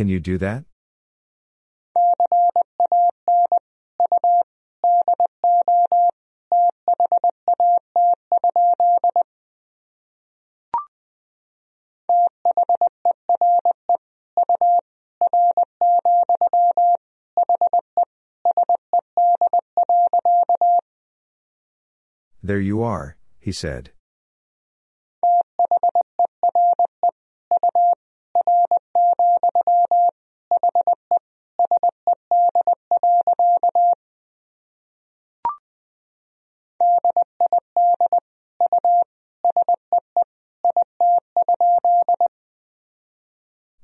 Can you do that? There you are, he said.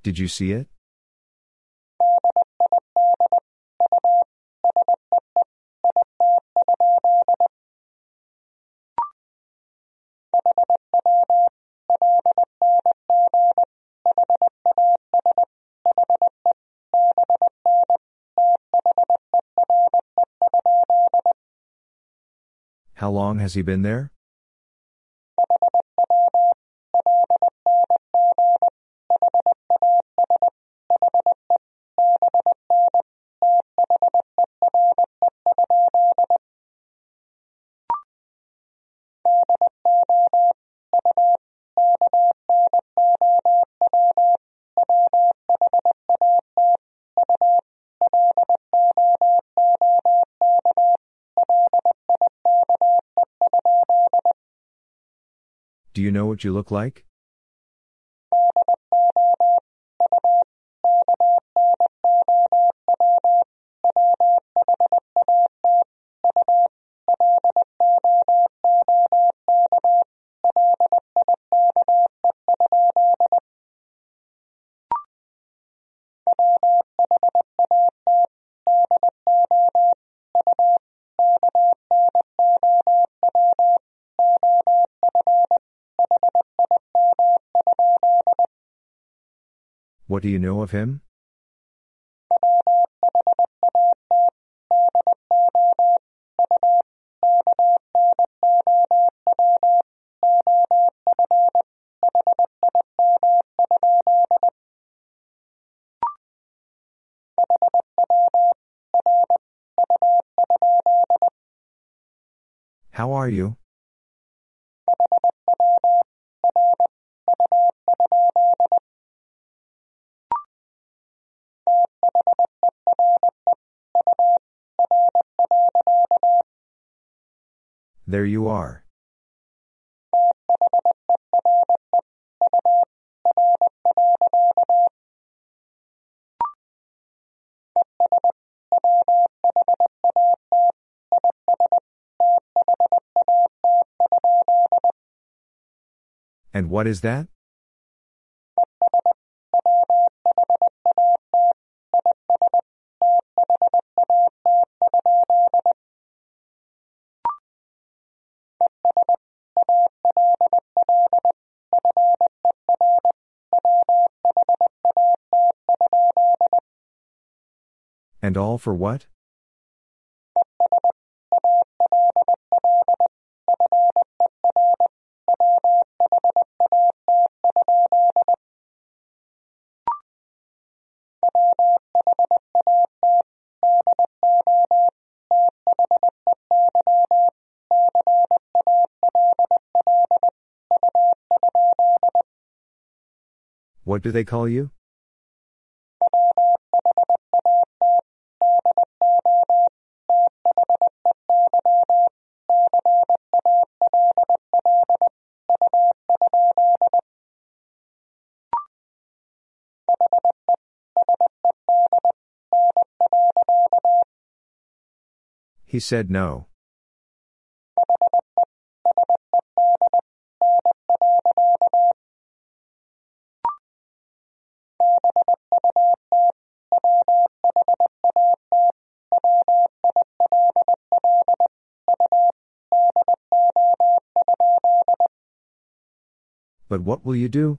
Did you see it? How long has he been there? What you look like? What do you know of him? There you are. And what is that? And all for what? What do they call you? He said no. But what will you do?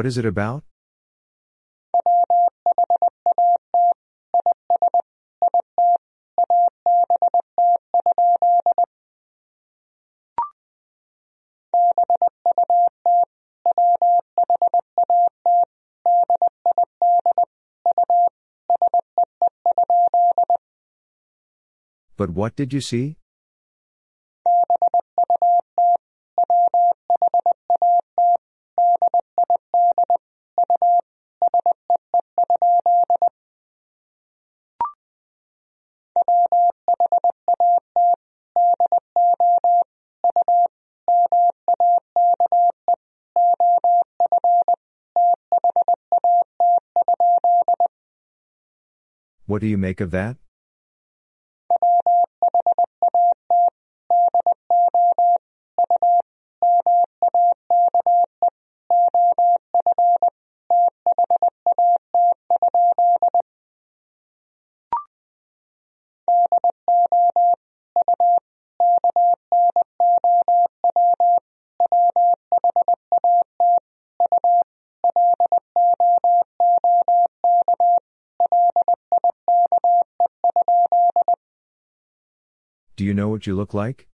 What is it about? But what did you see? What do you make of that? Know what you look like?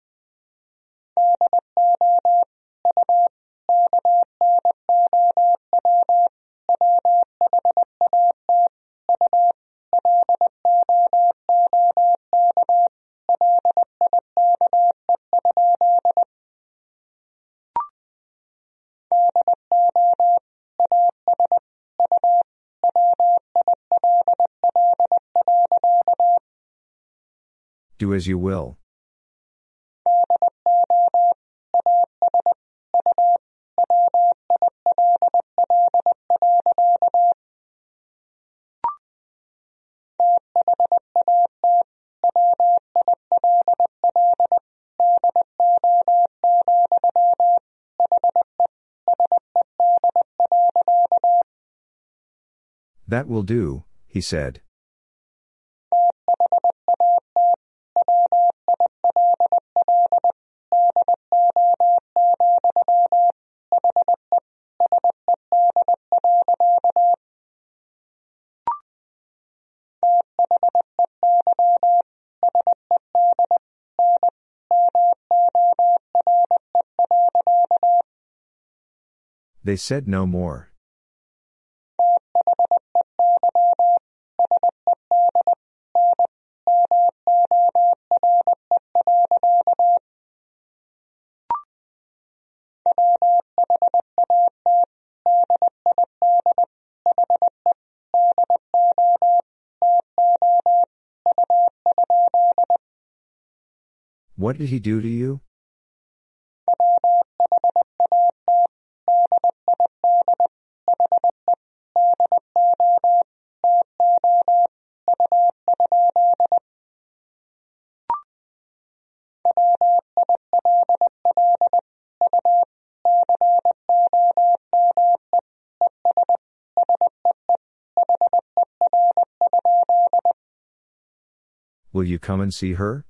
Do as you will. That will do, he said. They said no more. What did he do to you? Will you come and see her?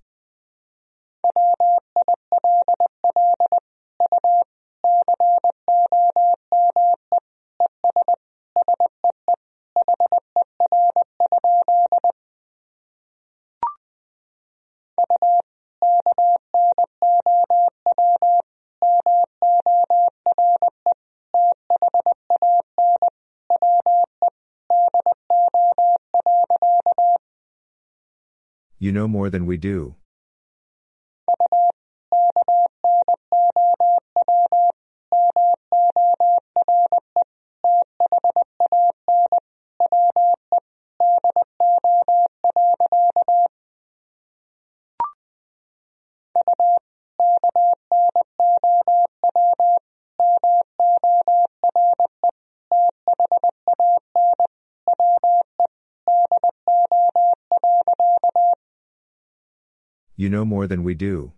You know more than we do. You know more than we do.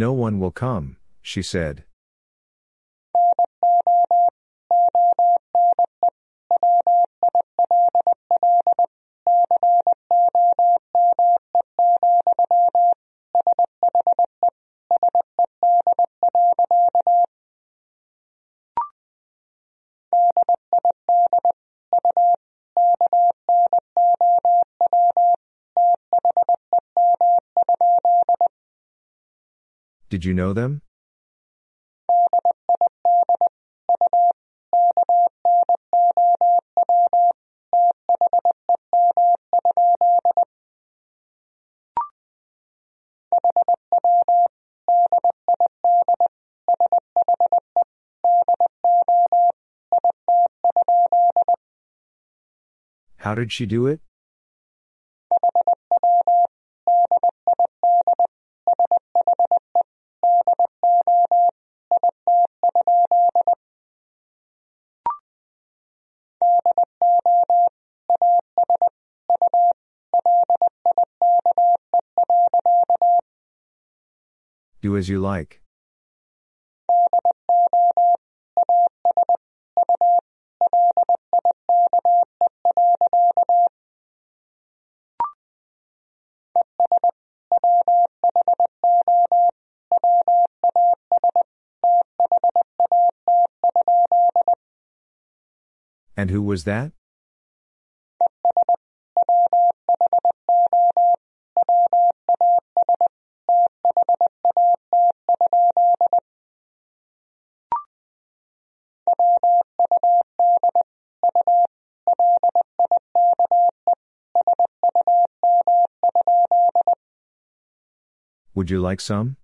No one will come, she said. Did you know them? How did she do it? As you like. And who was that? Would you like some?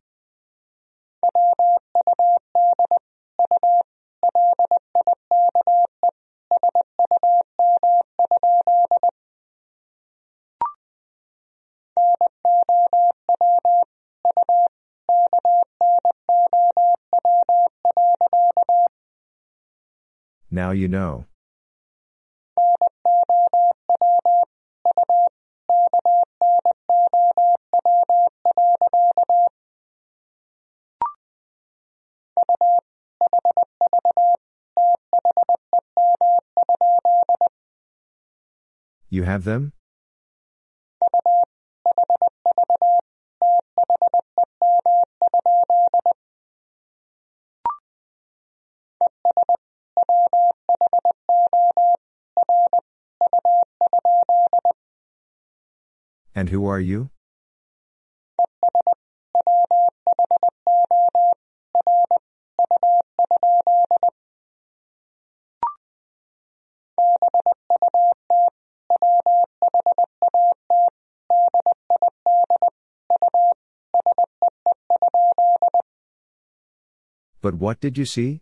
Now you know. You have them? And who are you? But what did you see?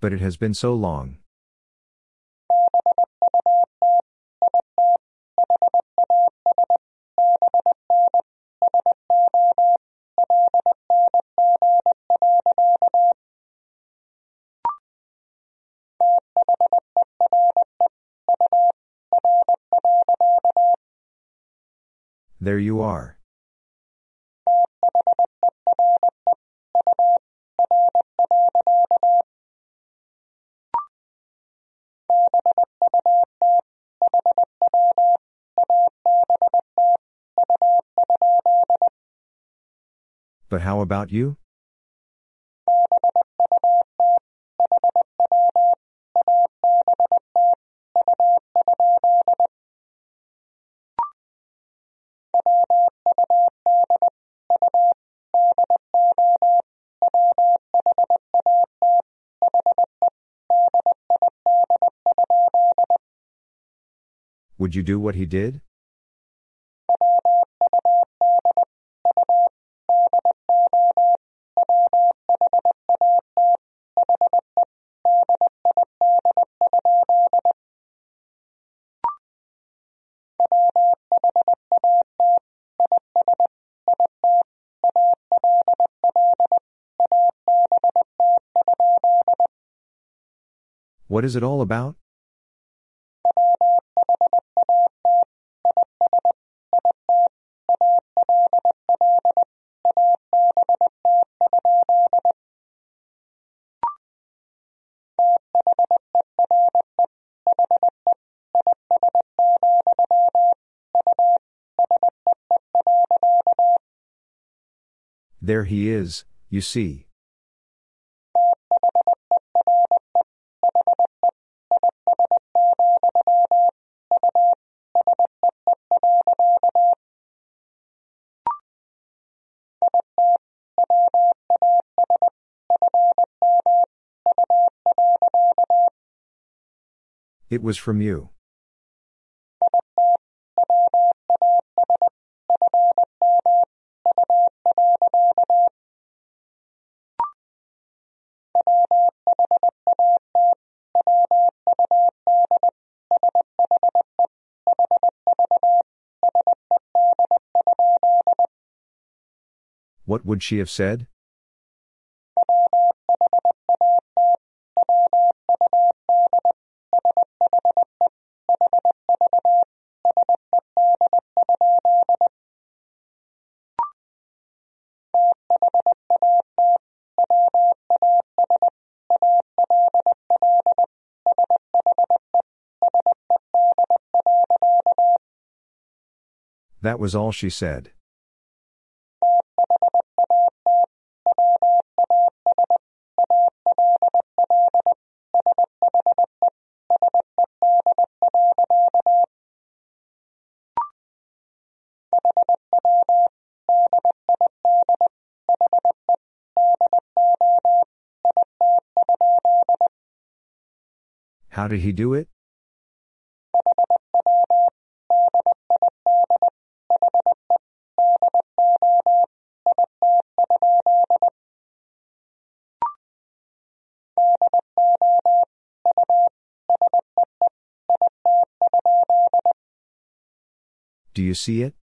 But it has been so long. There you are. But how about you? Would you do what he did? What is it all about? There he is, you see. It was from you. What would she have said? That was all she said. Did he do it? Do you see it?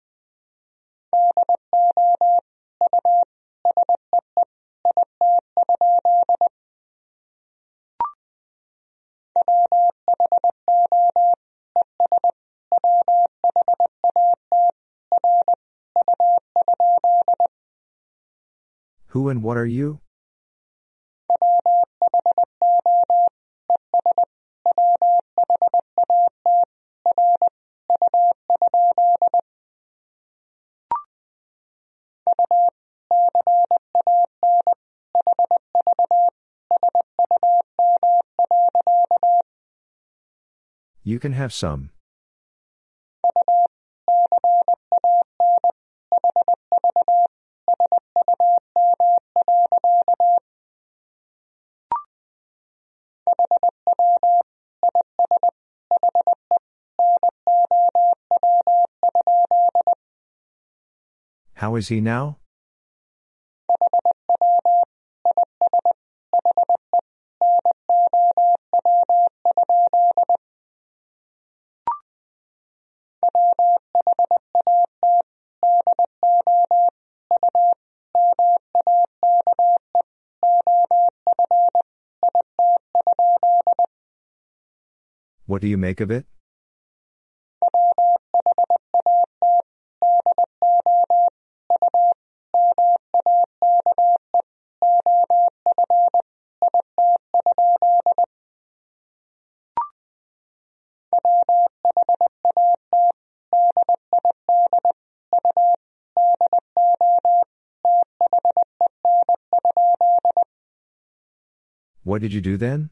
Who and what are you? You can have some. How is he now? What do you make of it? What did you do then?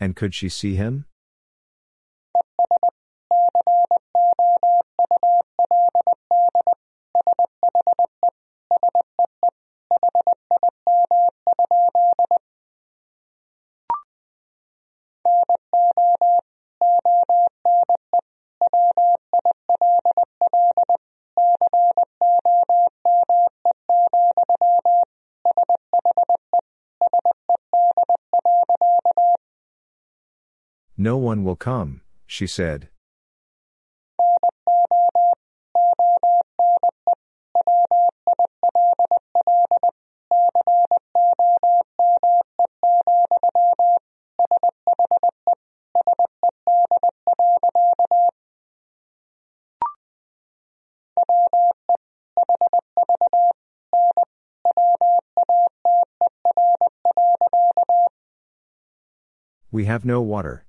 And could she see him? No one will come, she said. We have no water.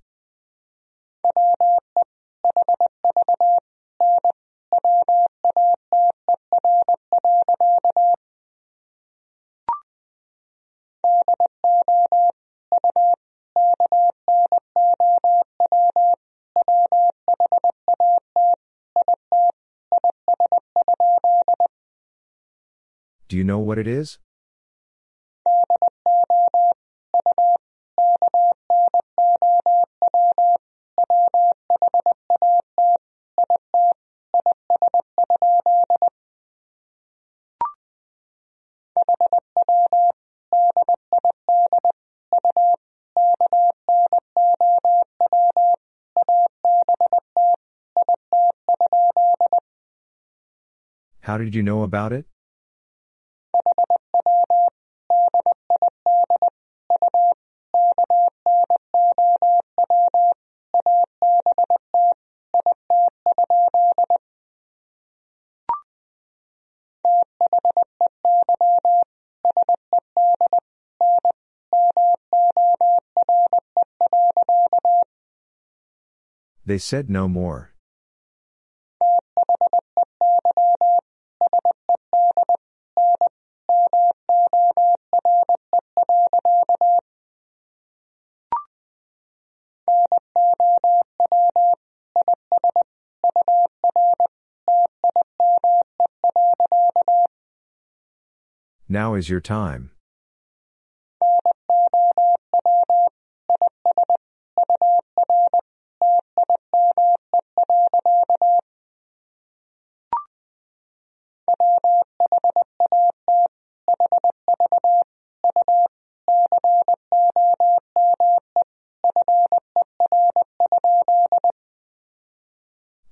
You know what it is? How did you know about it? They said no more. Now is your time.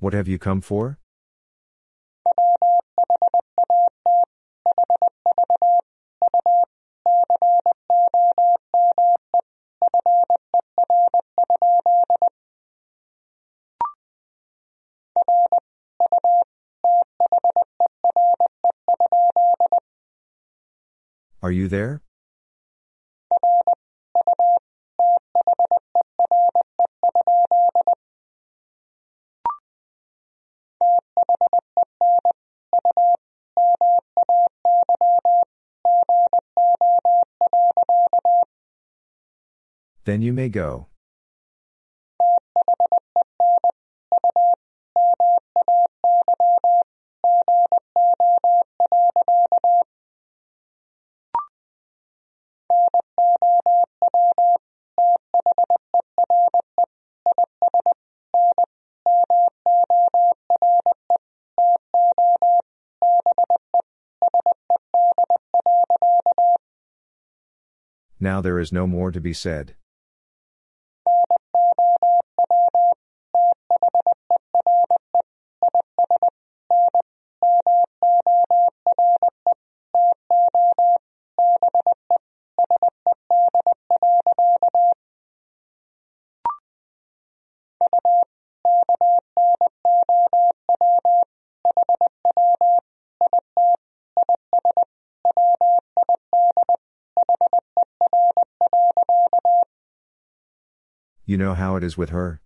What have you come for? Are you there? Then you may go. Now there is no more to be said. You know how it is with her?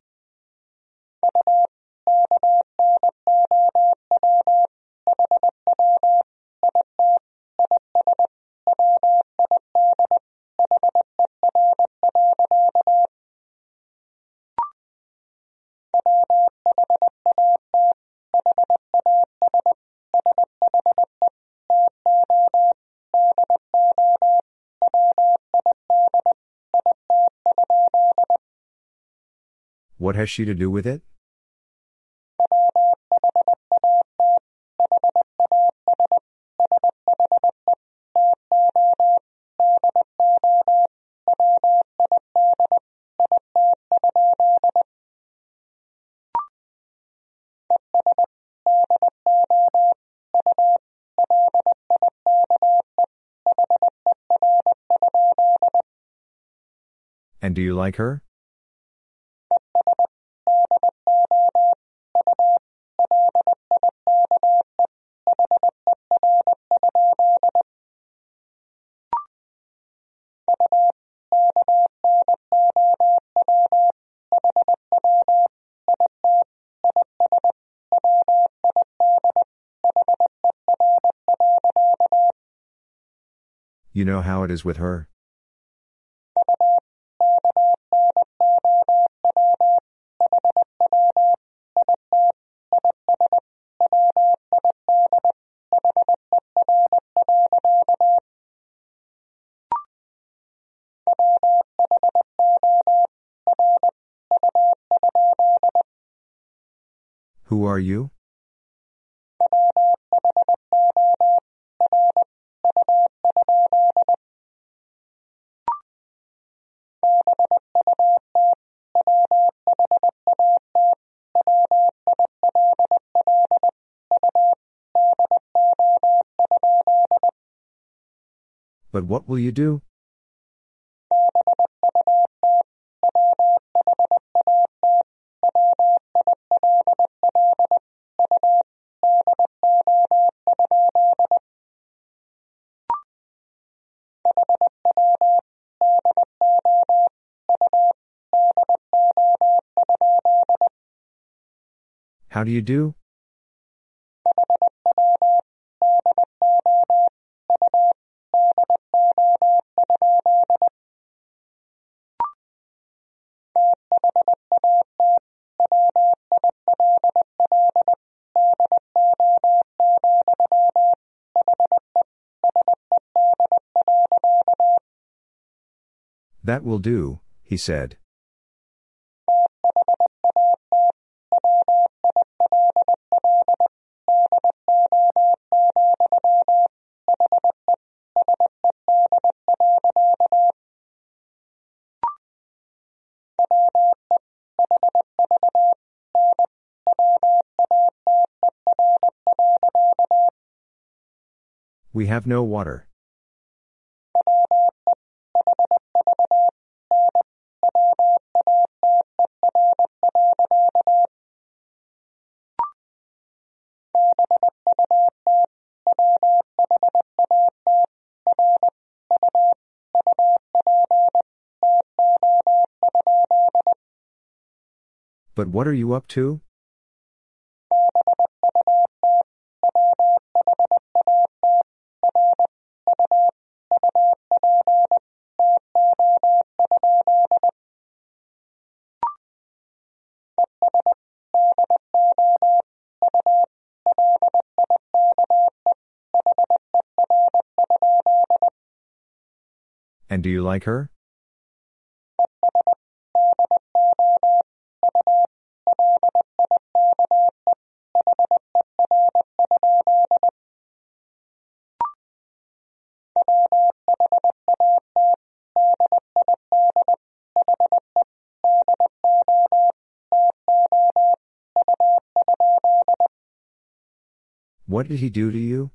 What has she to do with it? And do you like her? You know how it is with her? Who are you? But what will you do? How do you do? That will do, he said. We have no water. But what are you up to? And do you like her? What did he do to you?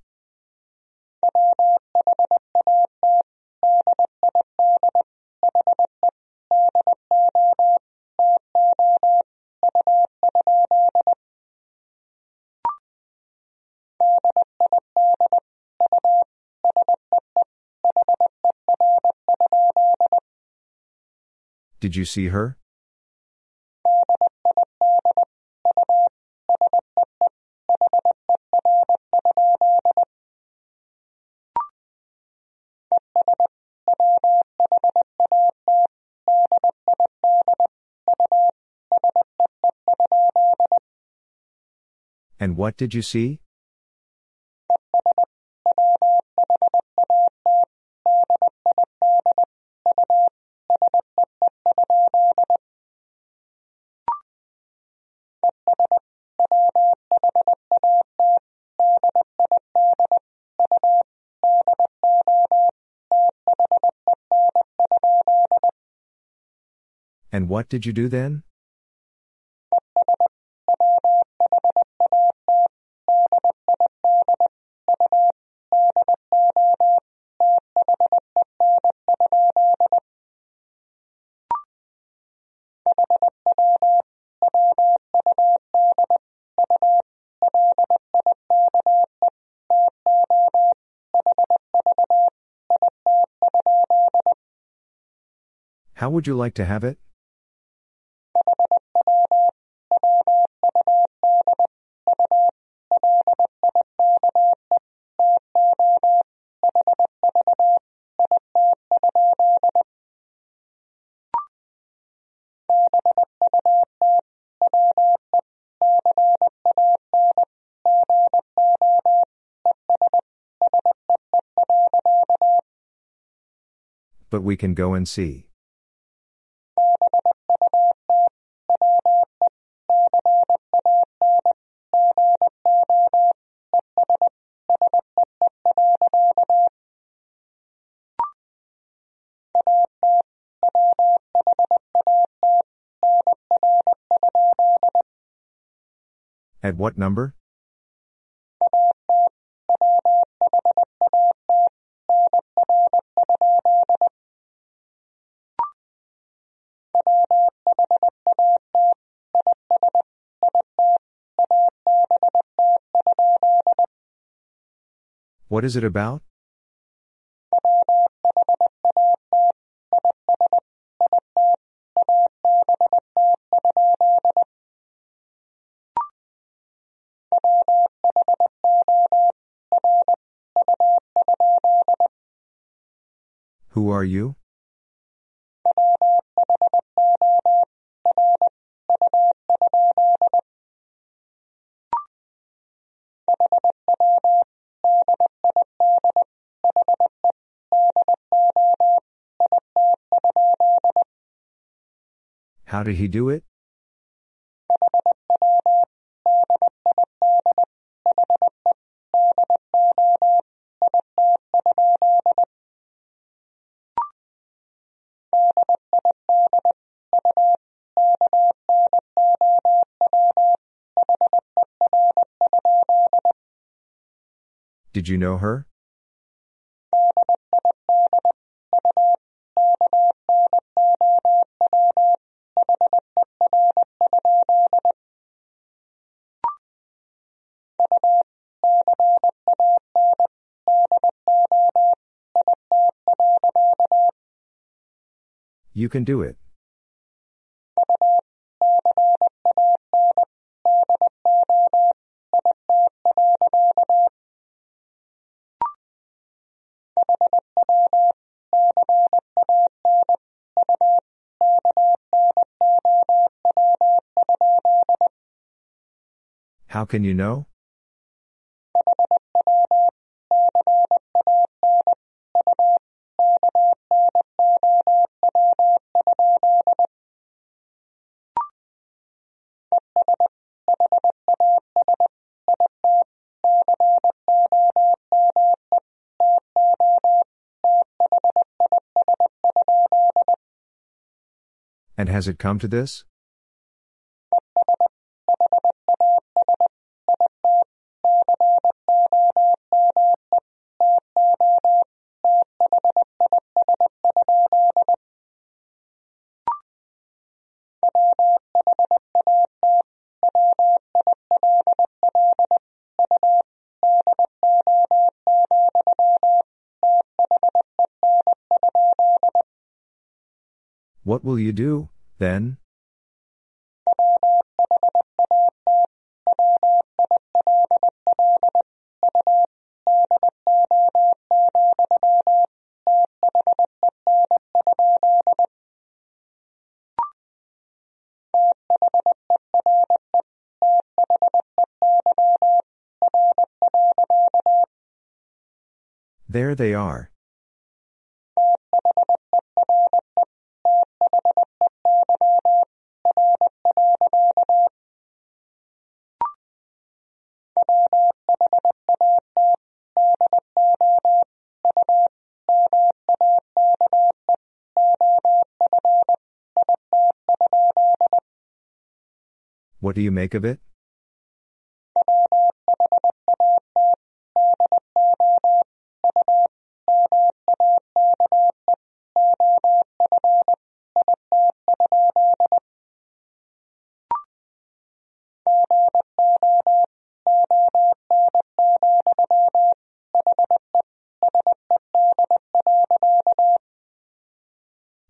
Did you see her? And what did you see? And what did you do then? Would you like to have it? But we can go and see. At what number? What is it about? Who are you? How did he do it? Did you know her? You can do it. How can you know? And has it come to this? Will you do, then? There they are. What do you make of it?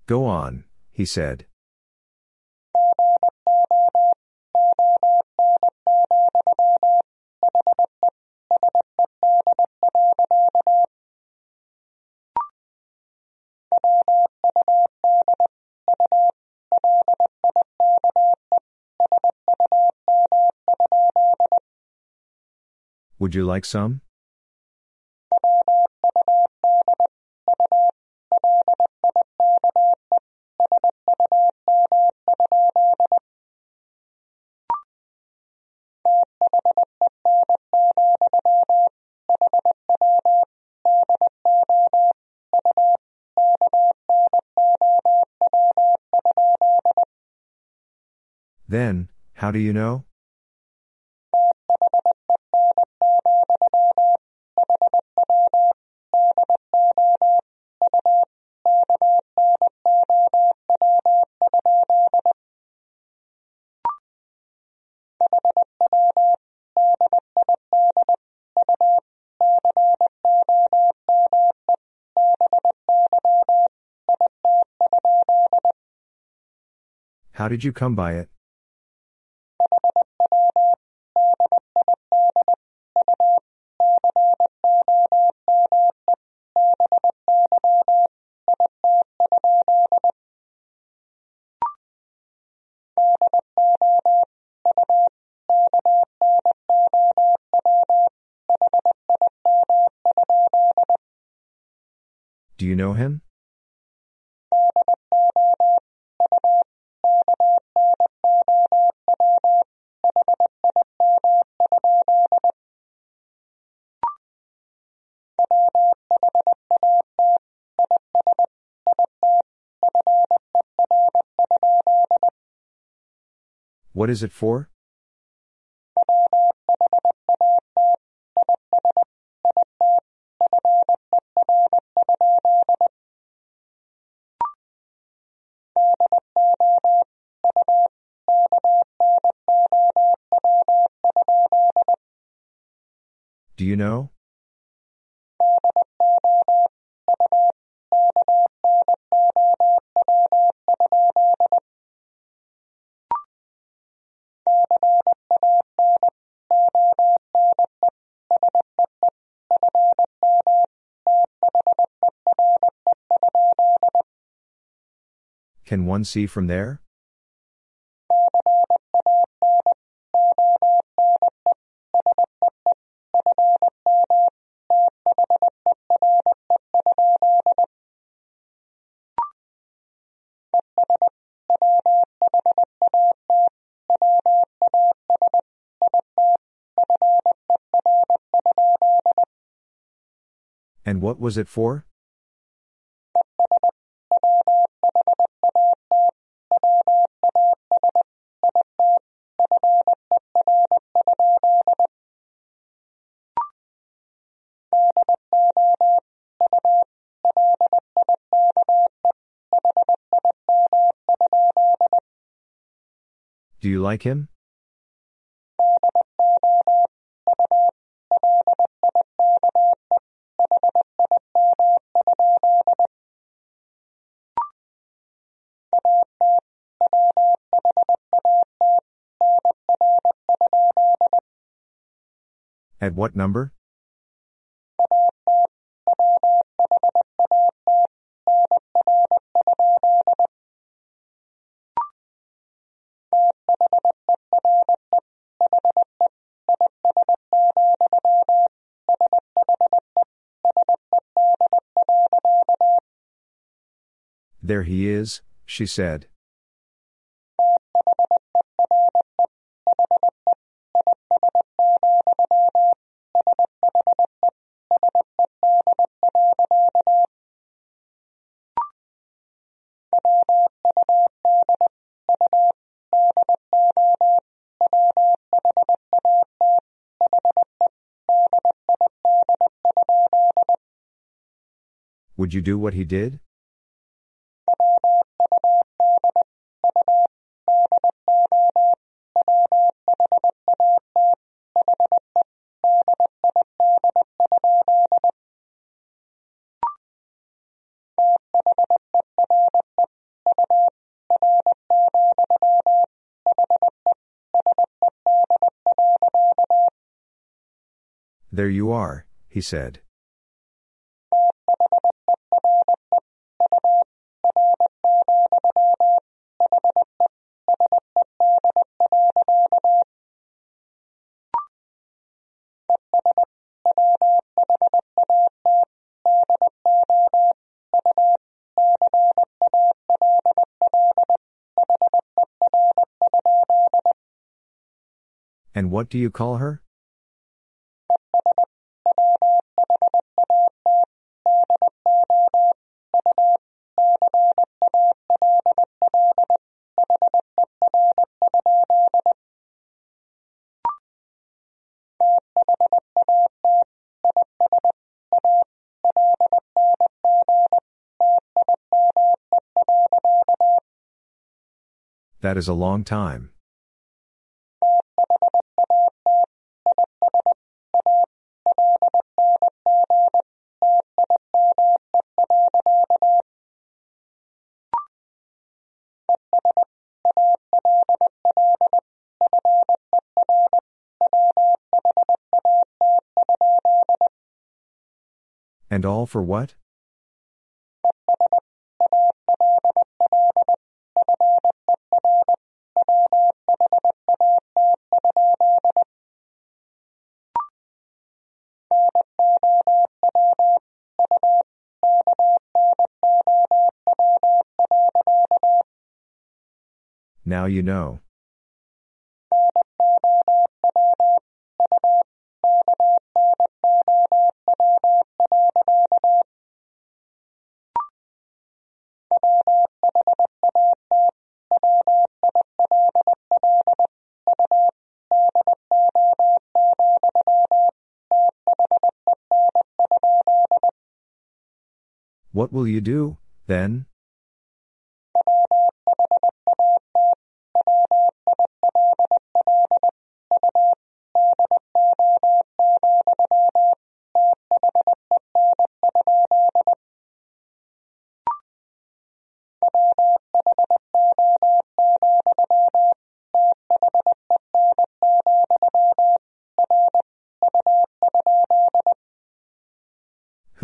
Go on, he said. Would you like some? Then, how do you know? How did you come by it? Do you know him? What is it for? Do you know? Can one see from there? And what was it for? Do you like him? At what number? There he is, she said. Would you do what he did? There you are, he said. And what do you call her? That is a long time. And all for what? Now you know. What will you do, then?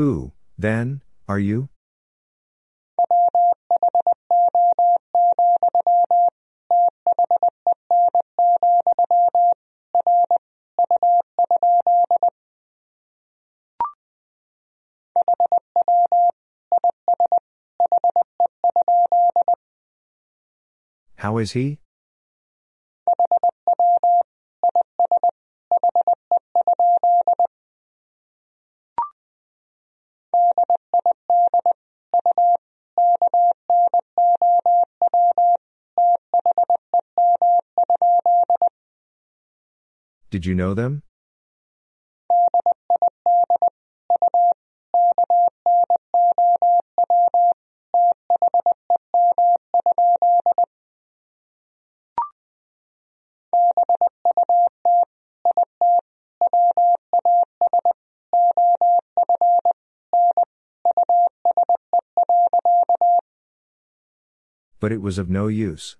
Who, then, are you? How is he? Did you know them? But it was of no use.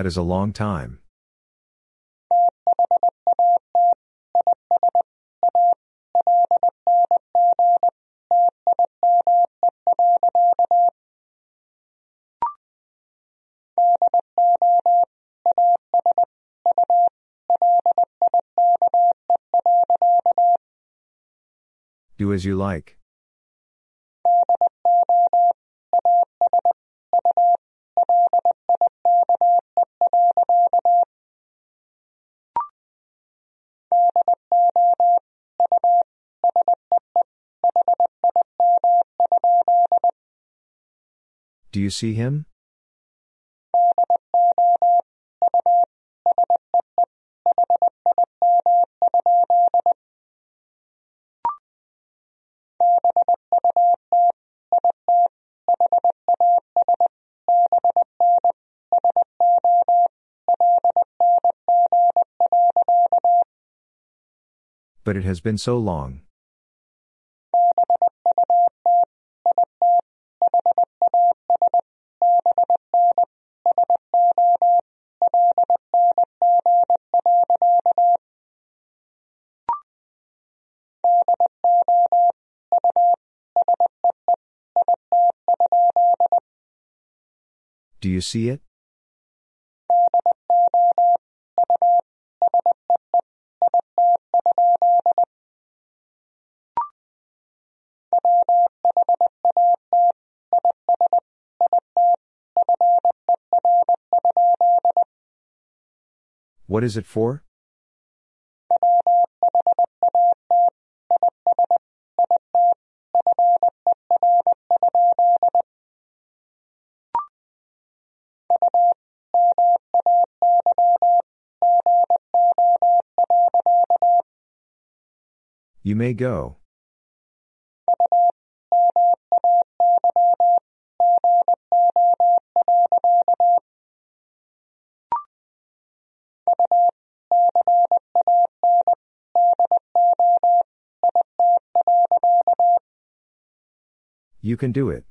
That is a long time. Do as you like. you see him? But it has been so long. Do you see it? What is it for? You may go. You can do it.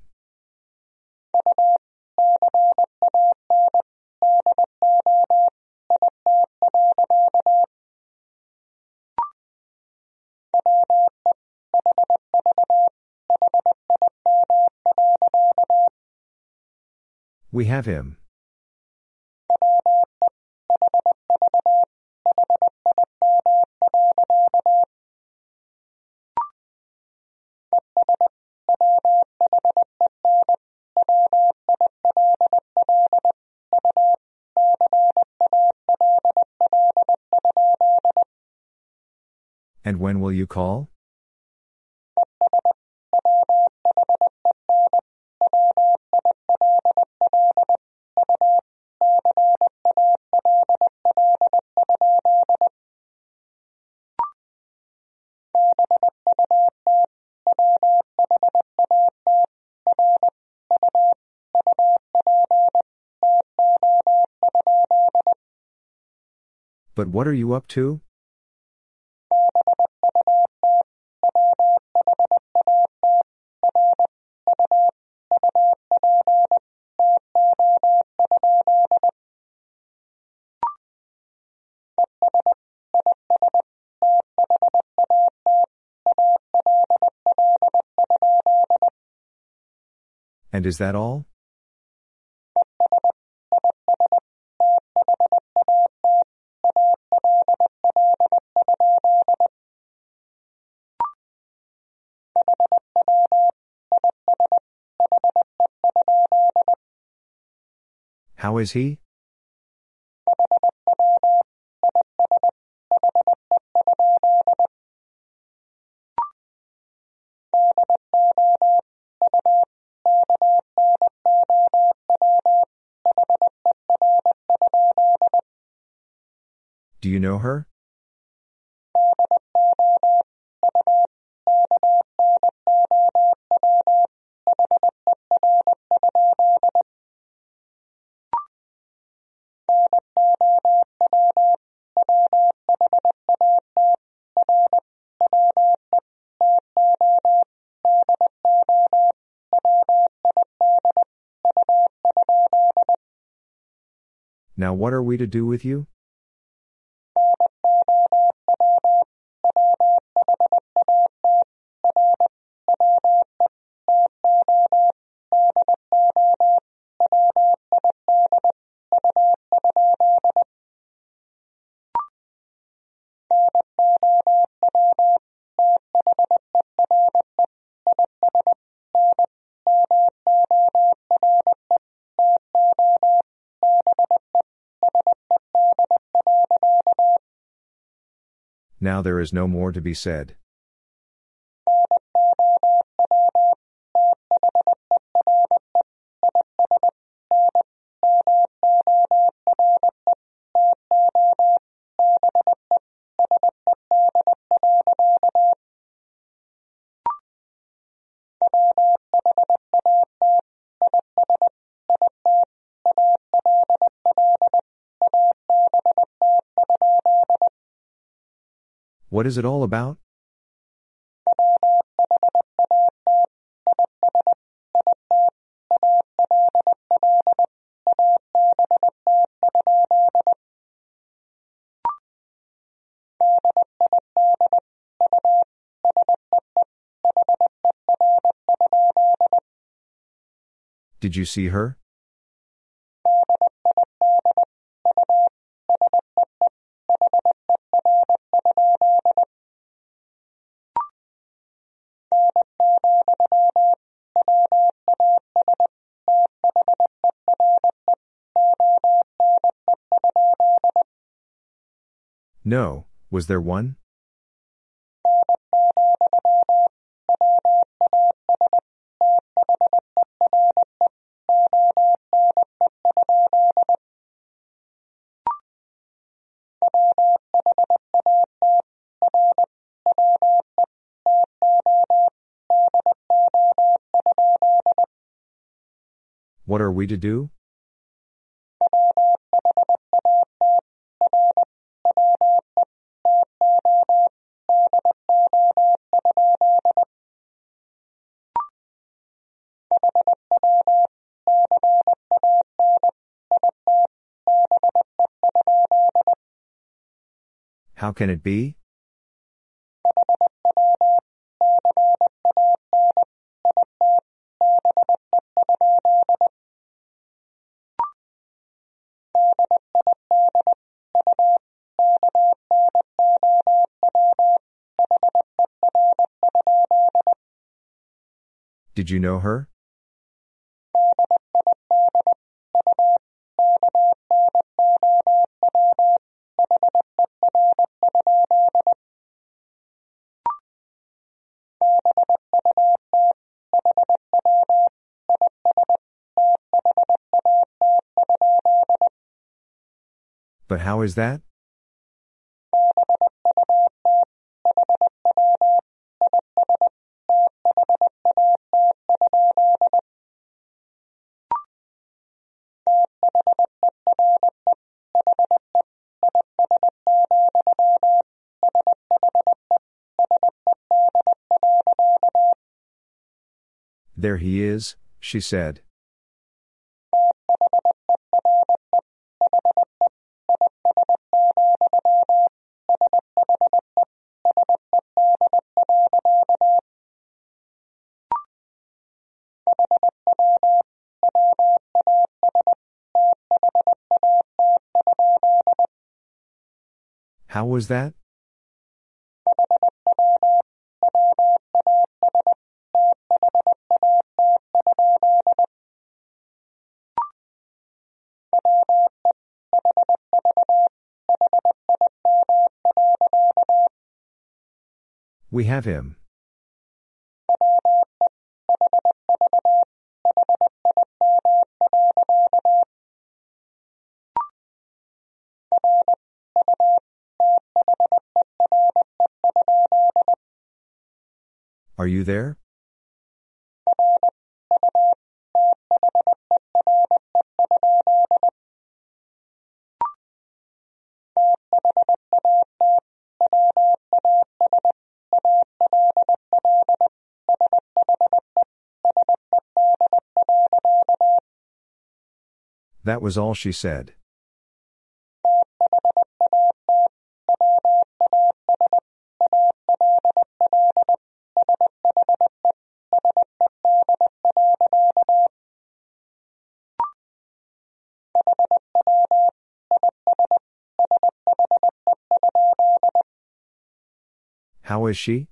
We have him. And when will you call? But what are you up to? And is that all? How is he? Now what are we to do with you? Now there is no more to be said. What is it all about? Did you see her? No, was there one? What are we to do? How can it be? Did you know her? But how is that? There he is, she said. How was that? We have him. Are you there? That was all she said. Is she?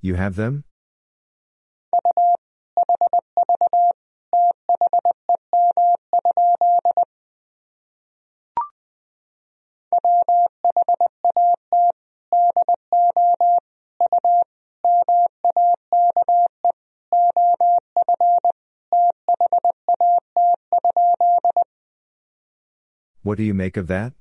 You have them? What do you make of that?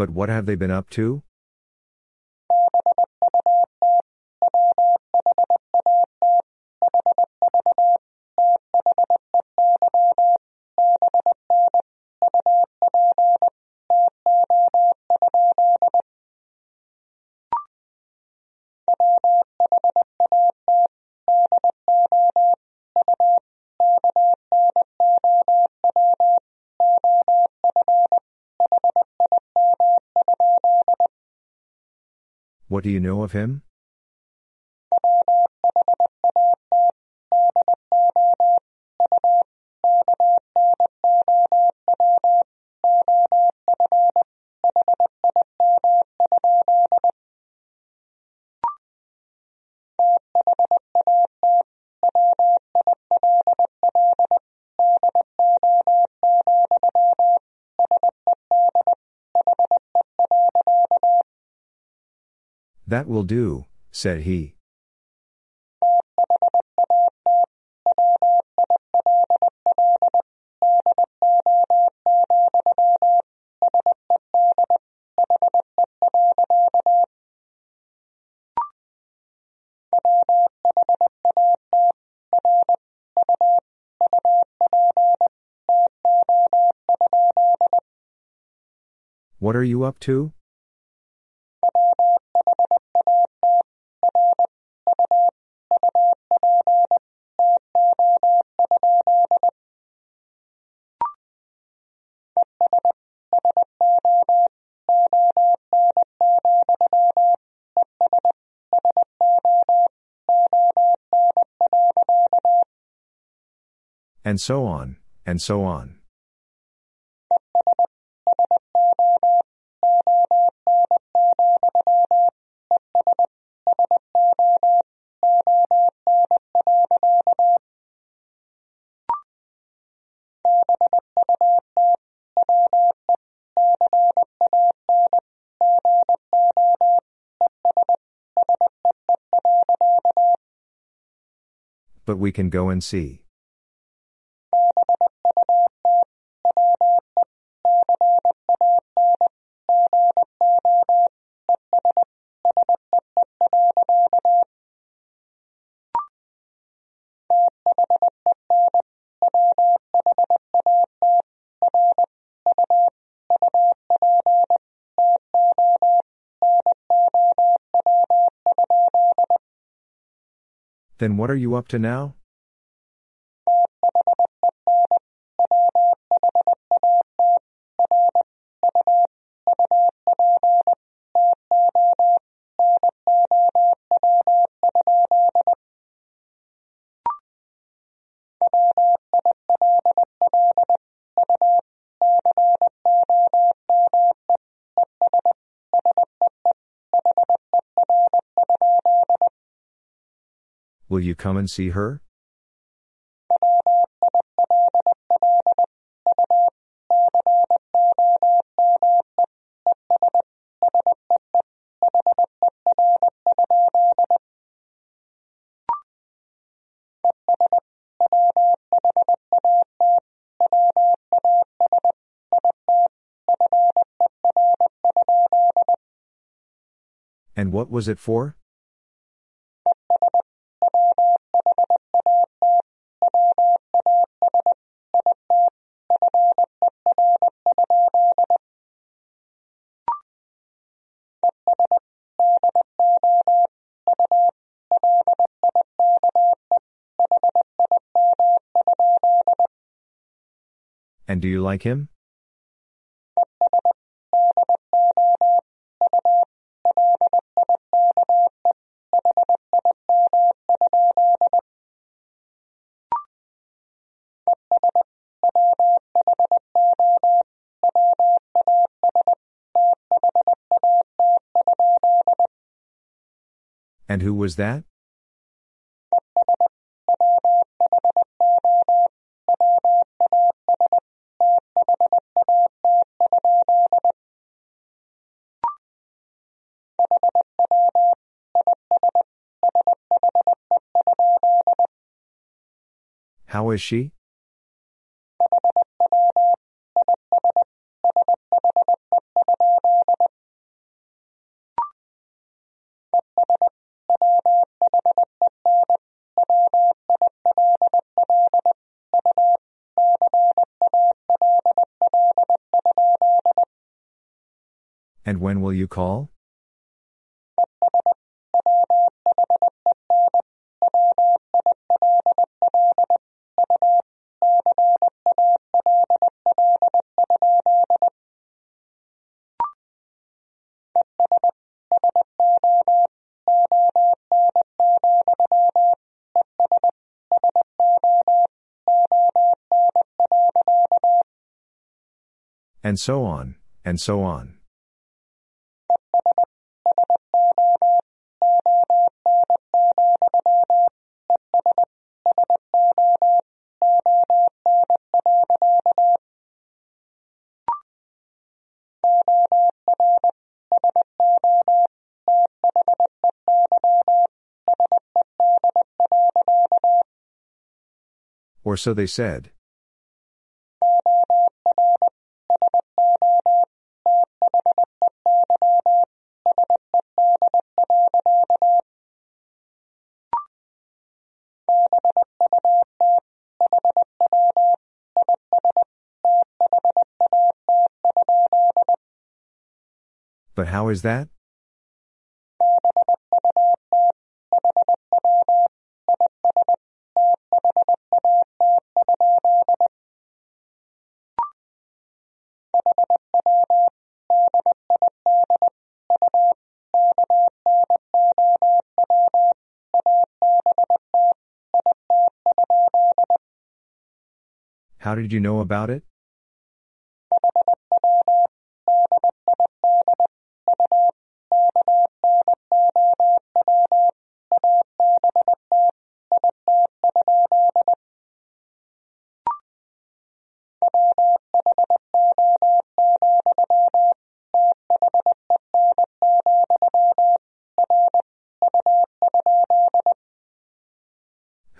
But what have they been up to? What do you know of him? That will do, said he. What are you up to? And so on, and so on. But we can go and see. Then what are you up to now? Will you come and see her? And what was it for? And do you like him? And who was that? Is she? And when will you call? And so on, and so on. Or so they said. How is that? How did you know about it?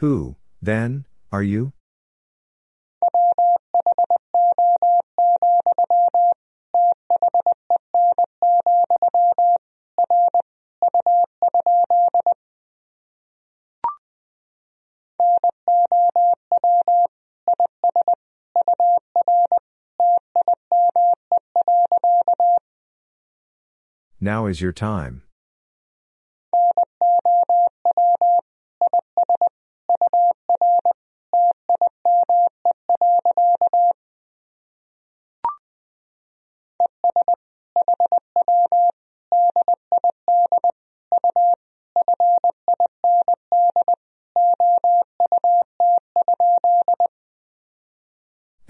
Who, then, are you? Now is your time.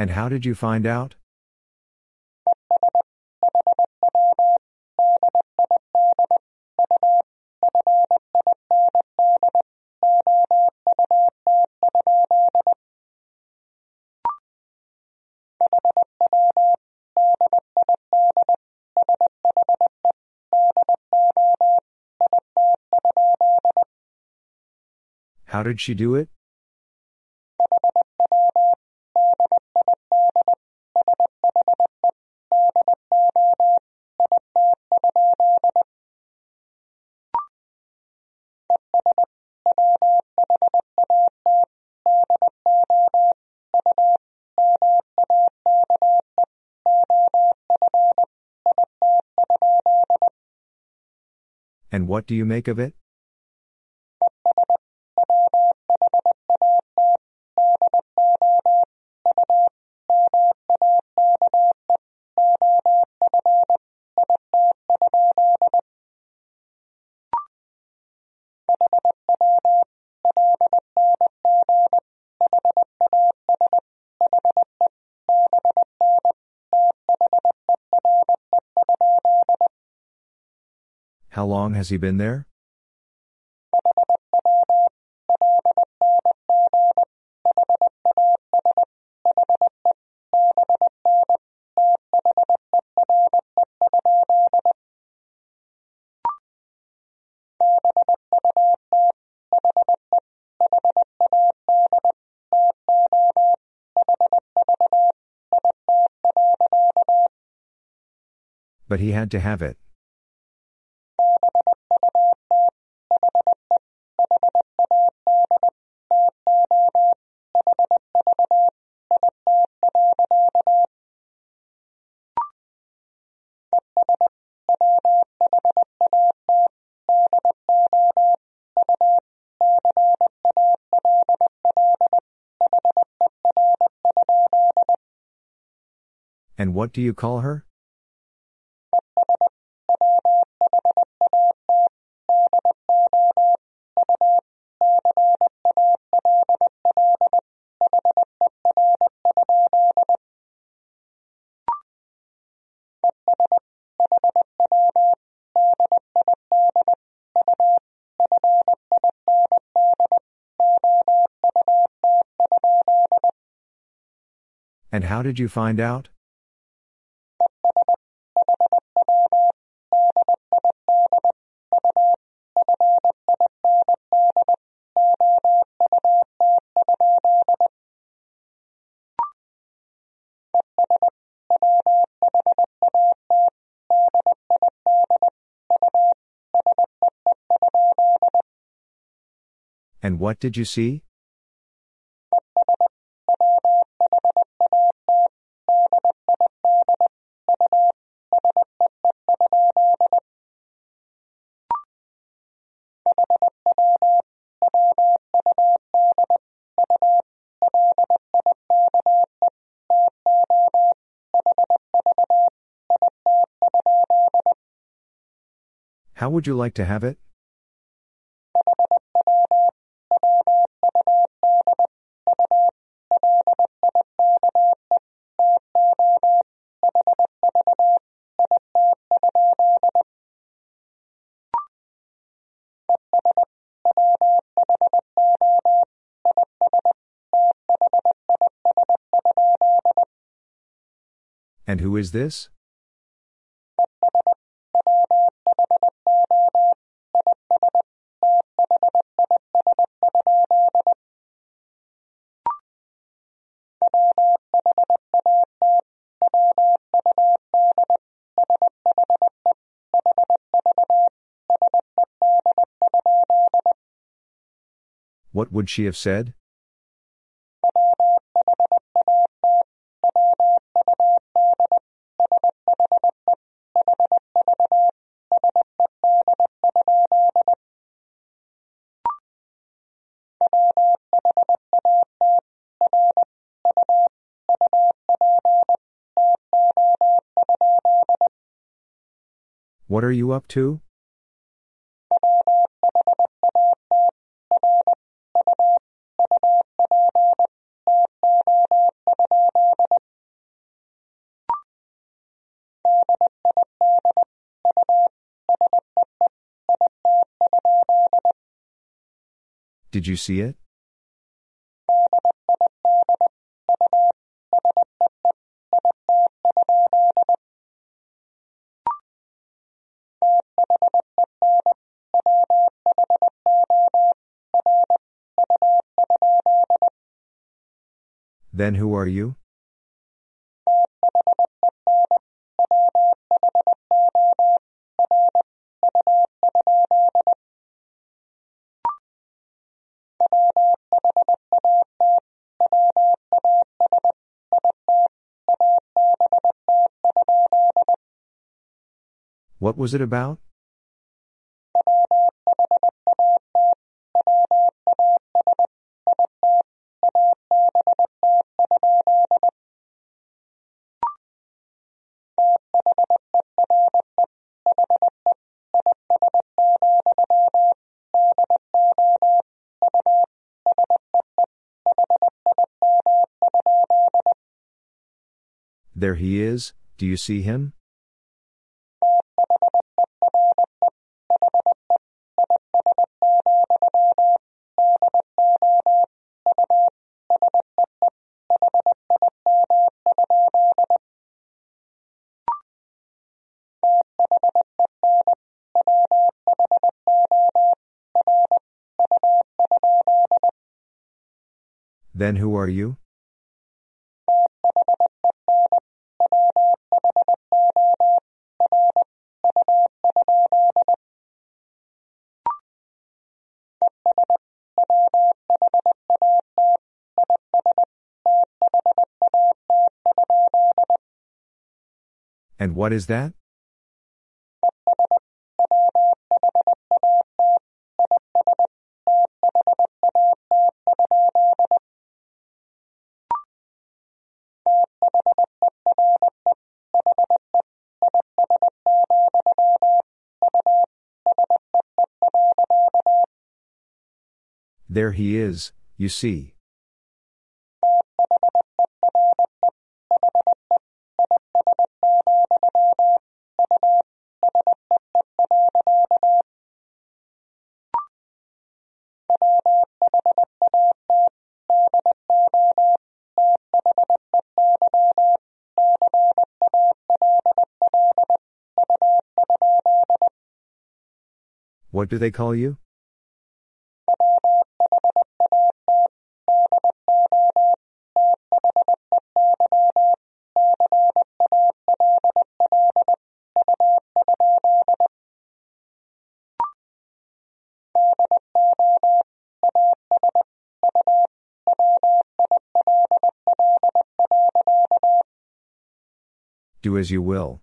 And how did you find out? How did she do it? What do you make of it? How long has he been there? But he had to have it. What do you call her? And how did you find out? What did you see? How would you like to have it? And who is this? What would she have said? What are you up to? Did you see it? Then who are you? What was it about? There he is, do you see him? Then who are you? What is that? There he is, you see. What do they call you? Do as you will.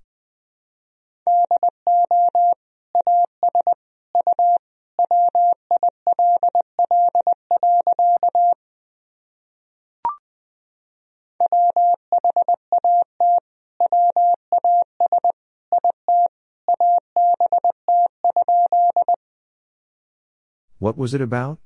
What was it about?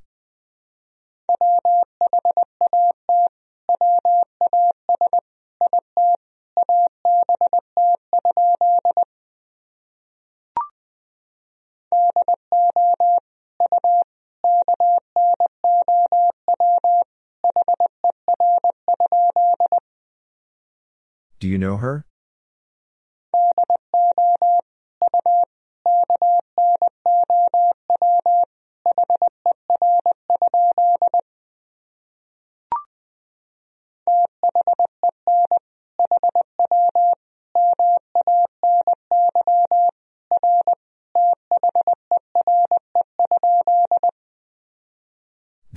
Do you know her?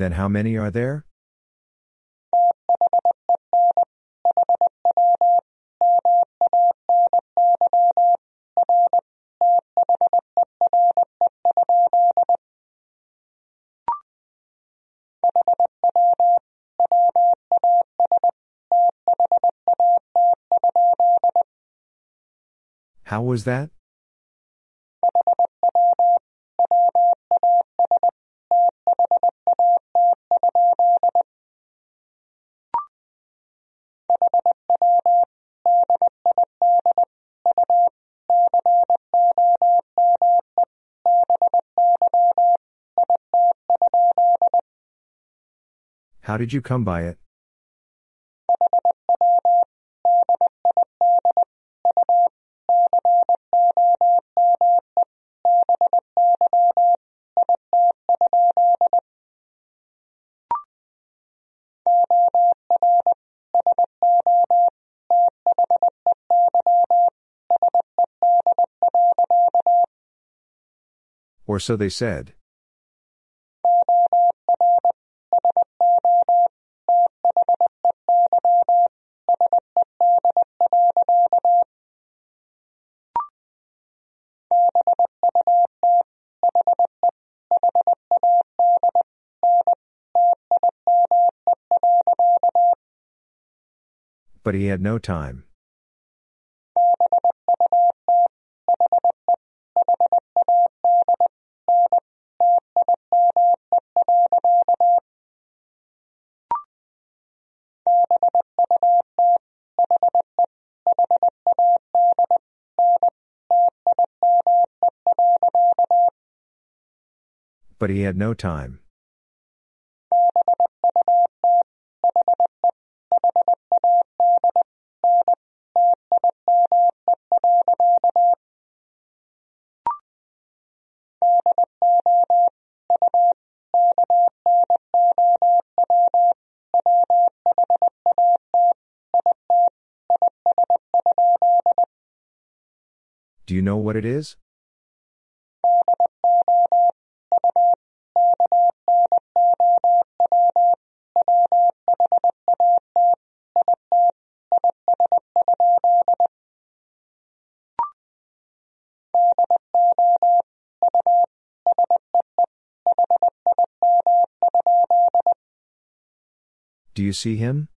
Then how many are there? How was that? How did you come by it? Or so they said. But he had no time. But he had no time. Do you know what it is? Do you see him?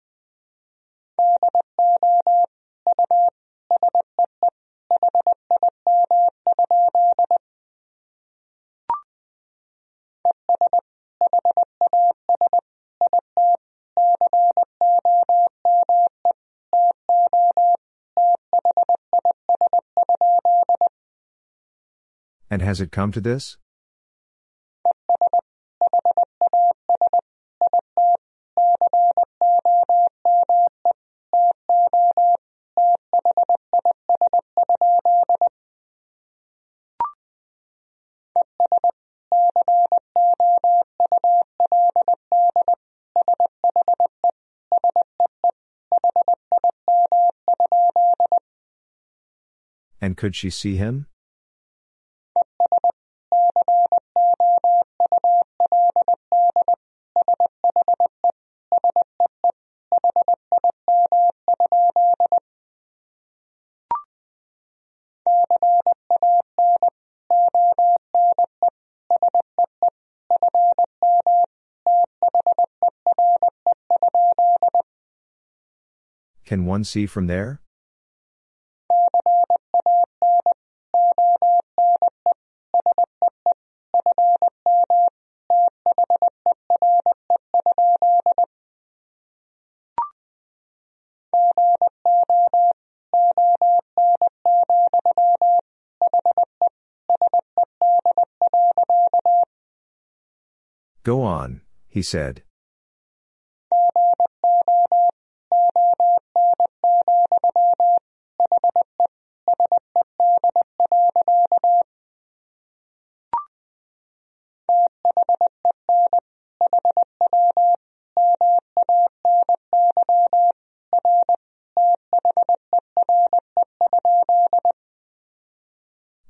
And has it come to this? And could she see him? Can one see from there? Go on, he said.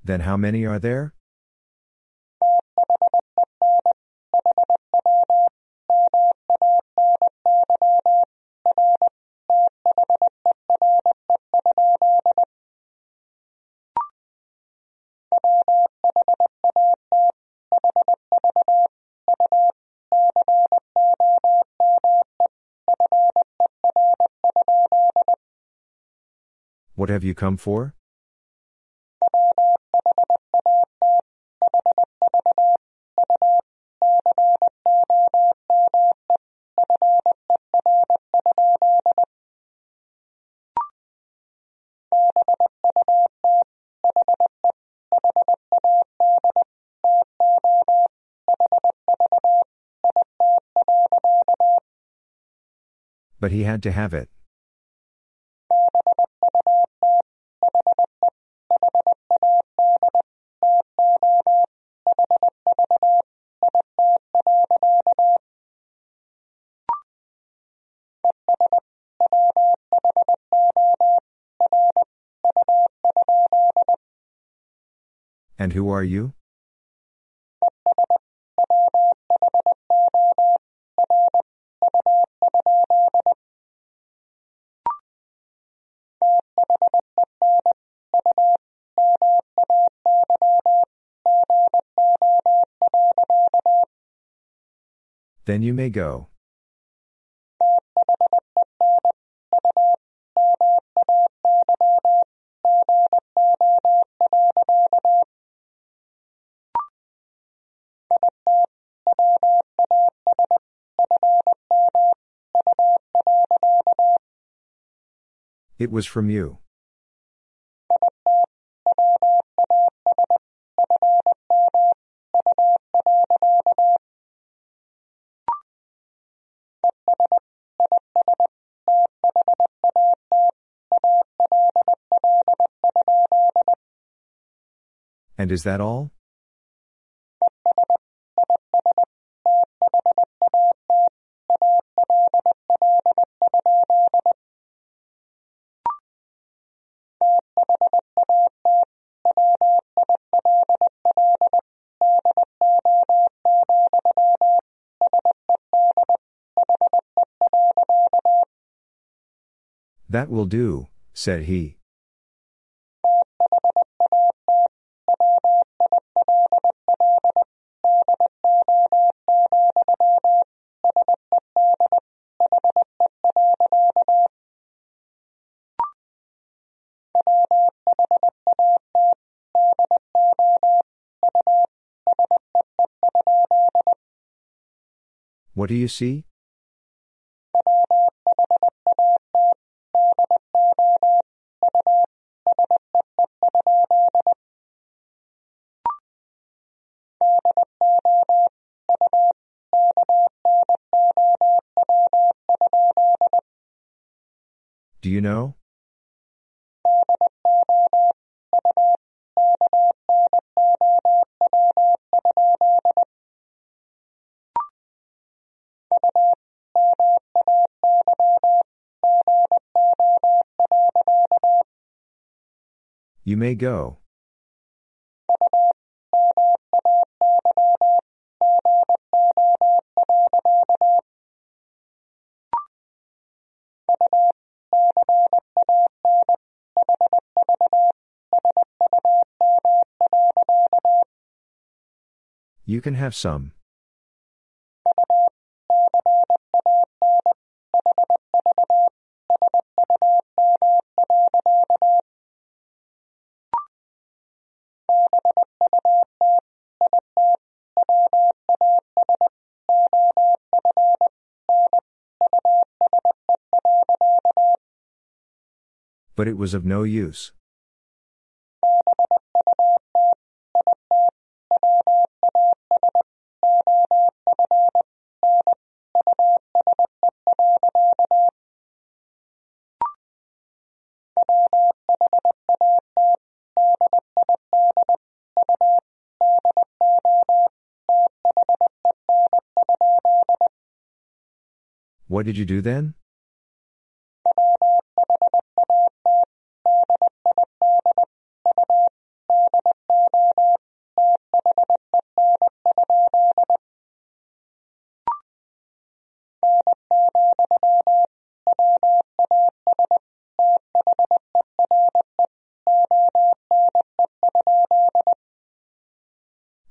Then how many are there? What have you come for? But he had to have it. And who are you? Then you may go. It was from you. And is that all? That will do, said he. What do you see? Do you know? You may go. You can have some. But it was of no use. What did you do then?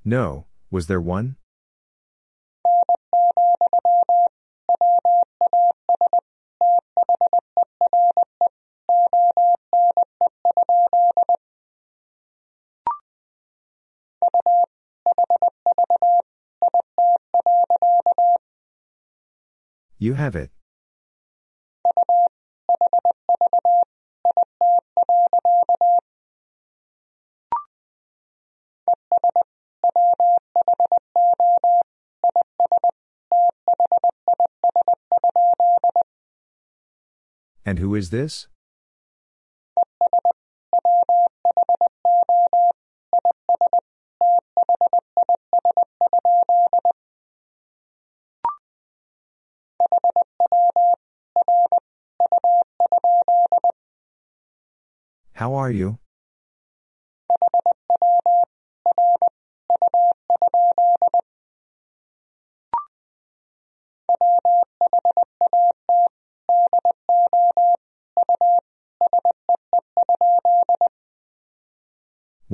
No, was there one? You have it. And who is this?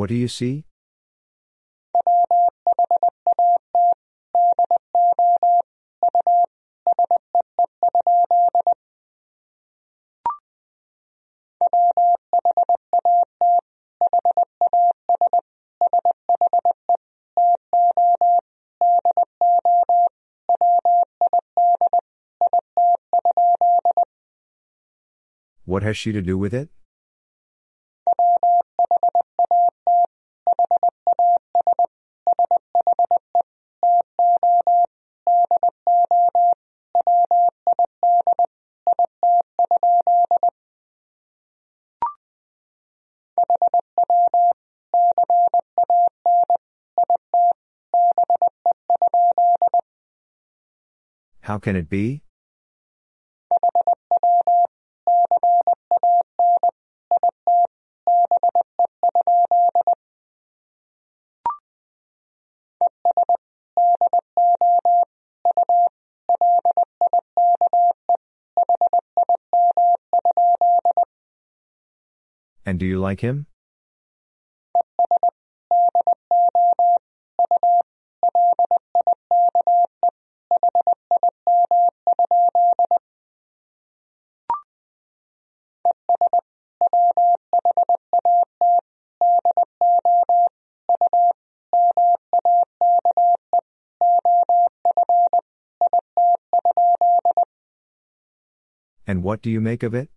What do you see? What has she to do with it? How can it be? And do you like him? What do you make of it?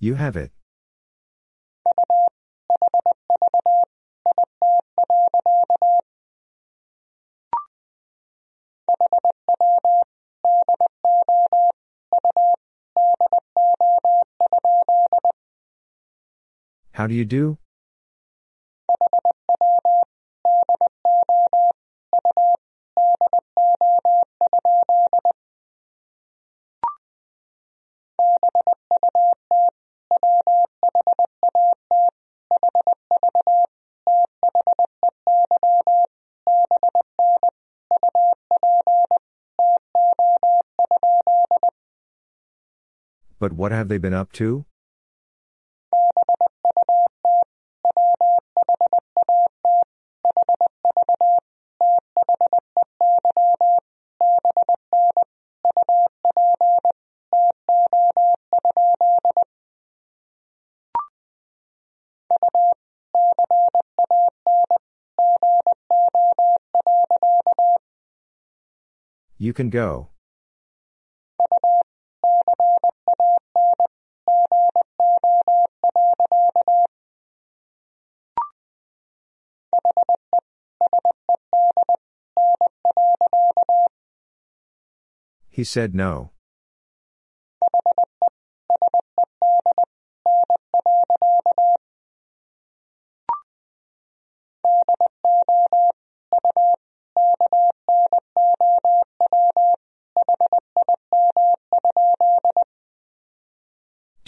You have it. How do you do? But what have they been up to? You can go. He said no.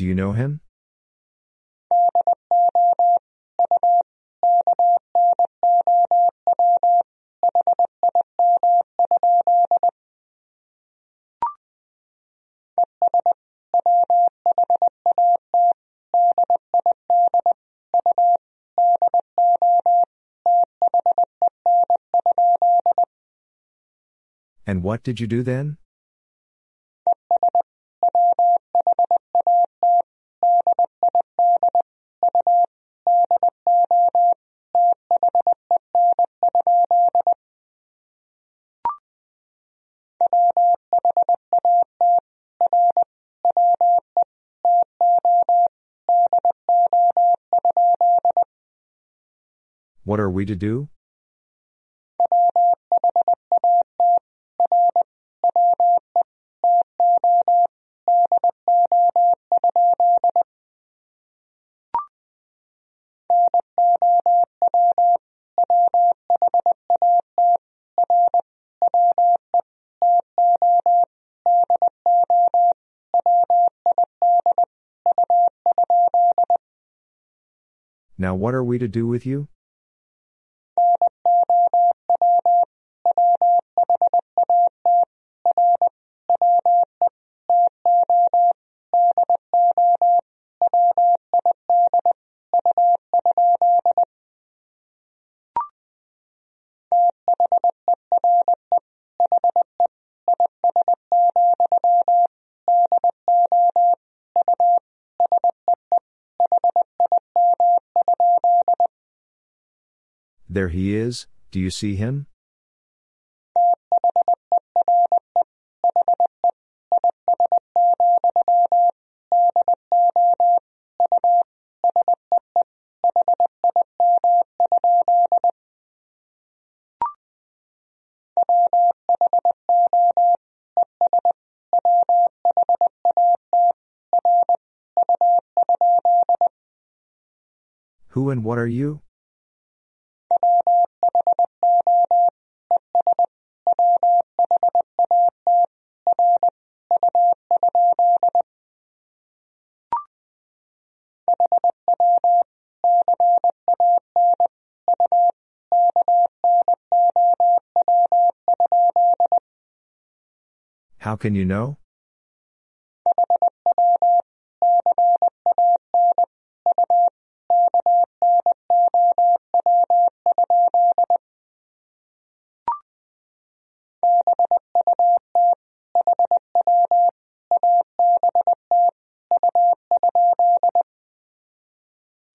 Do you know him? And what did you do then? What are we to do? Now what are we to do with you? There he is, do you see him? Who and what are you? How can you know?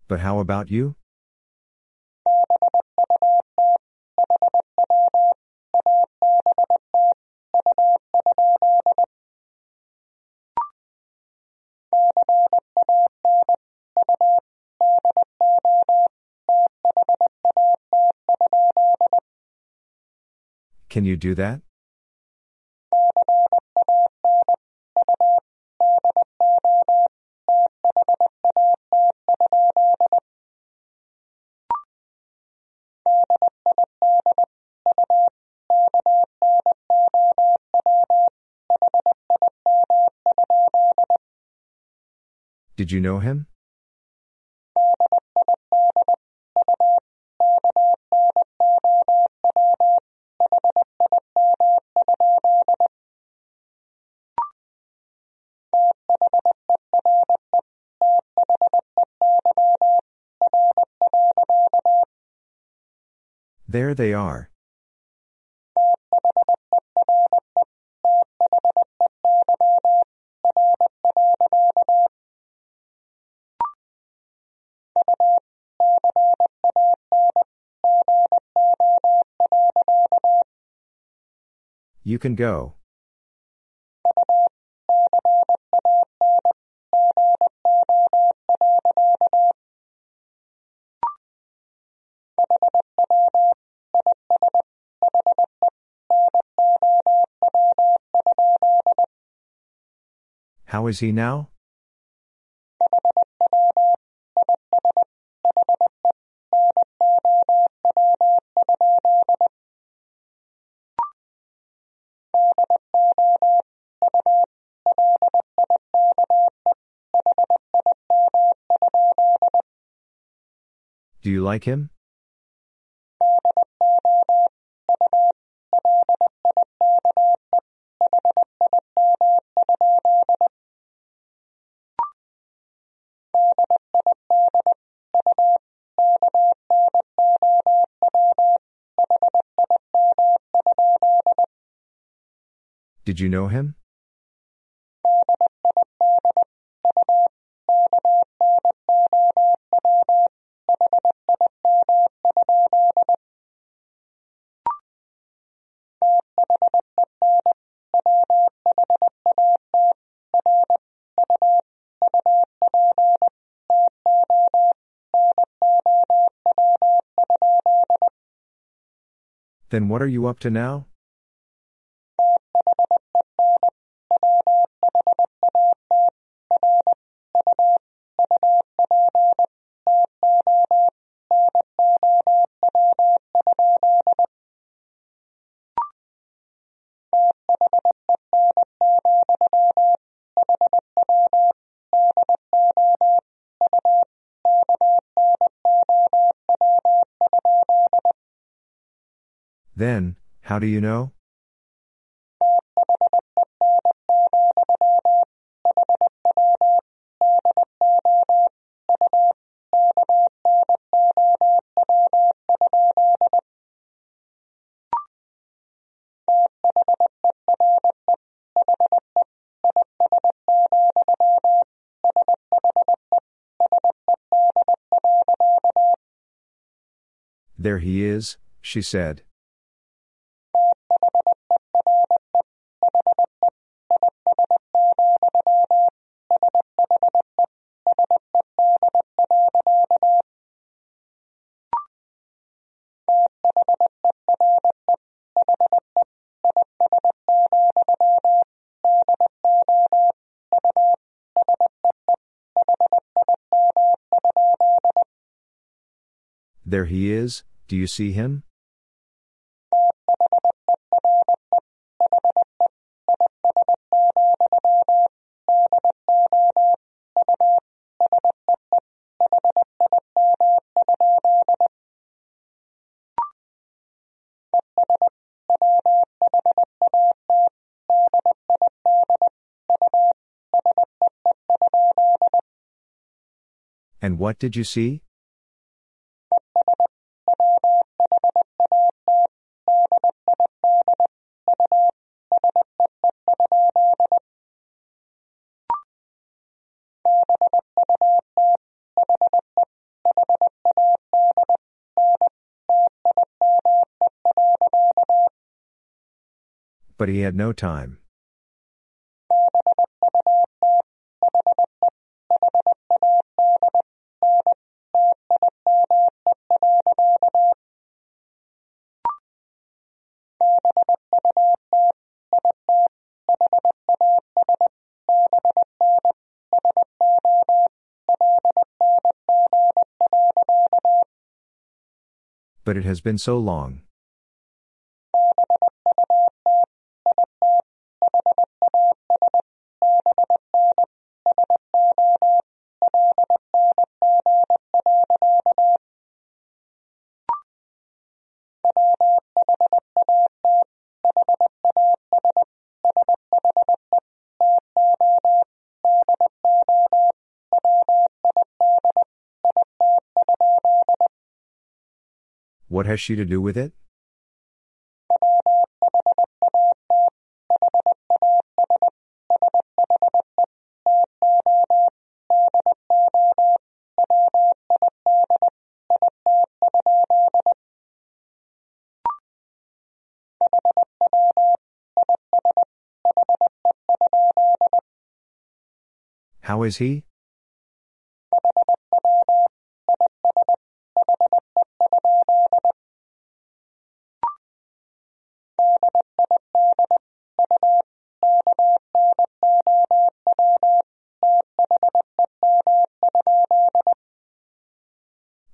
But how about you? Can you do that? Did you know him? There they are. You can go. Is he now? Do you like him? Did you know him? Then what are you up to now? Then, how do you know? There he is, she said. There he is, do you see him? And what did you see? but he had no time. But it has been so long. What has she to do with it? How is he?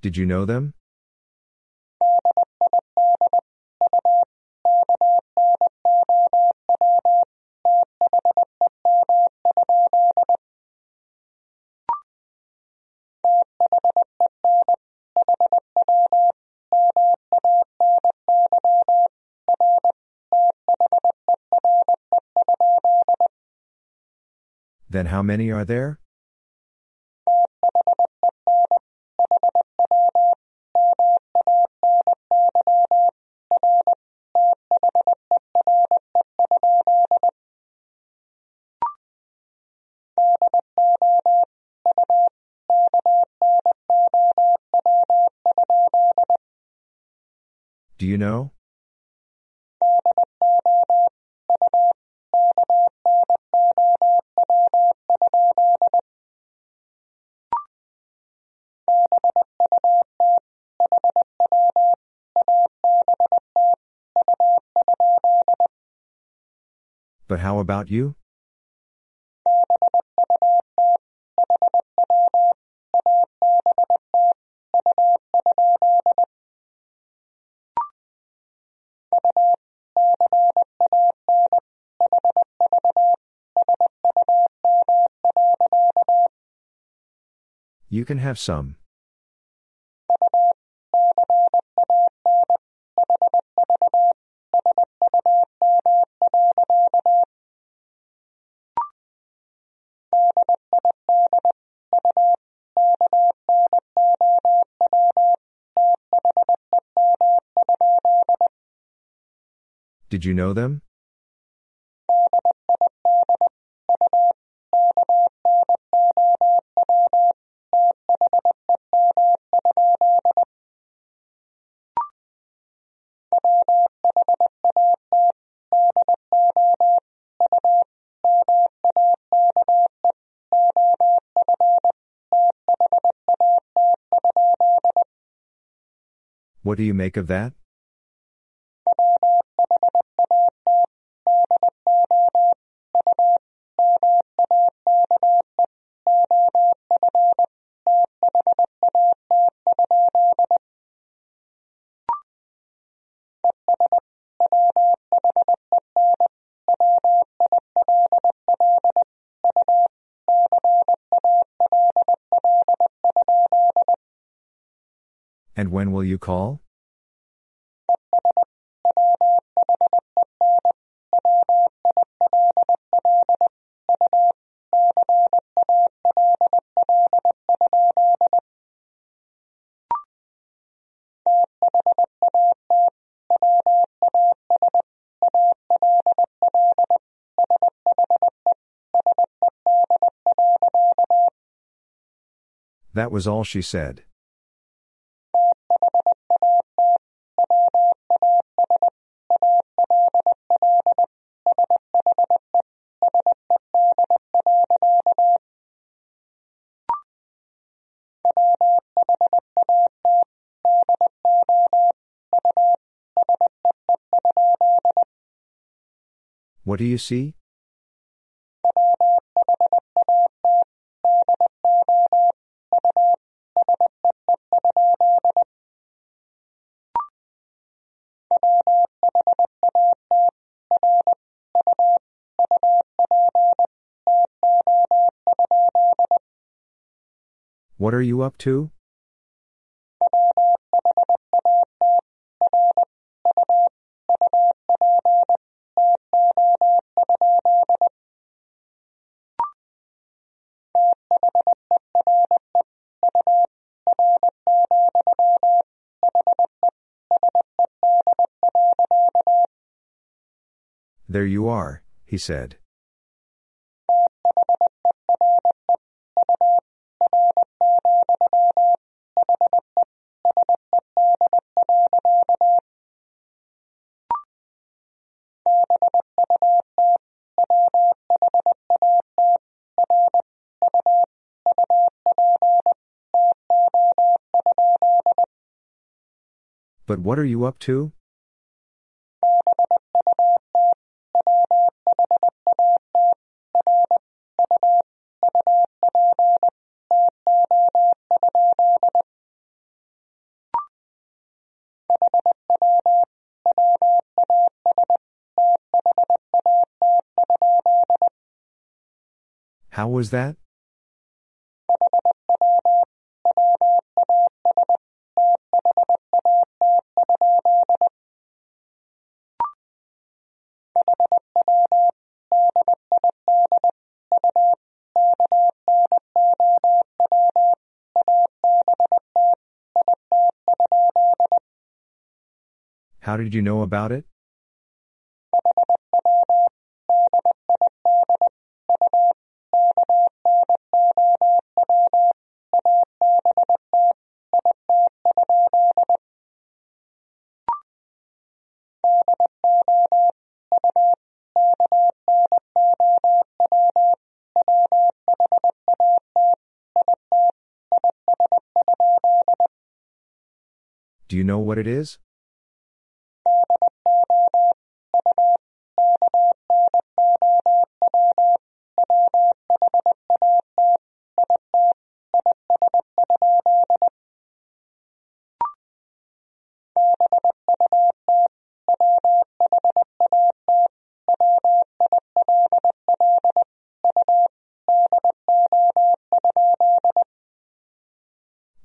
Did you know them? Then how many are there? Know? But how about you? You can have some. Did you know them? What do you make of that? And when will you call? That was all she said. What do you see? What are you up to? There you are, he said. But what are you up to? Was that? How did you know about it? Do you know what it is?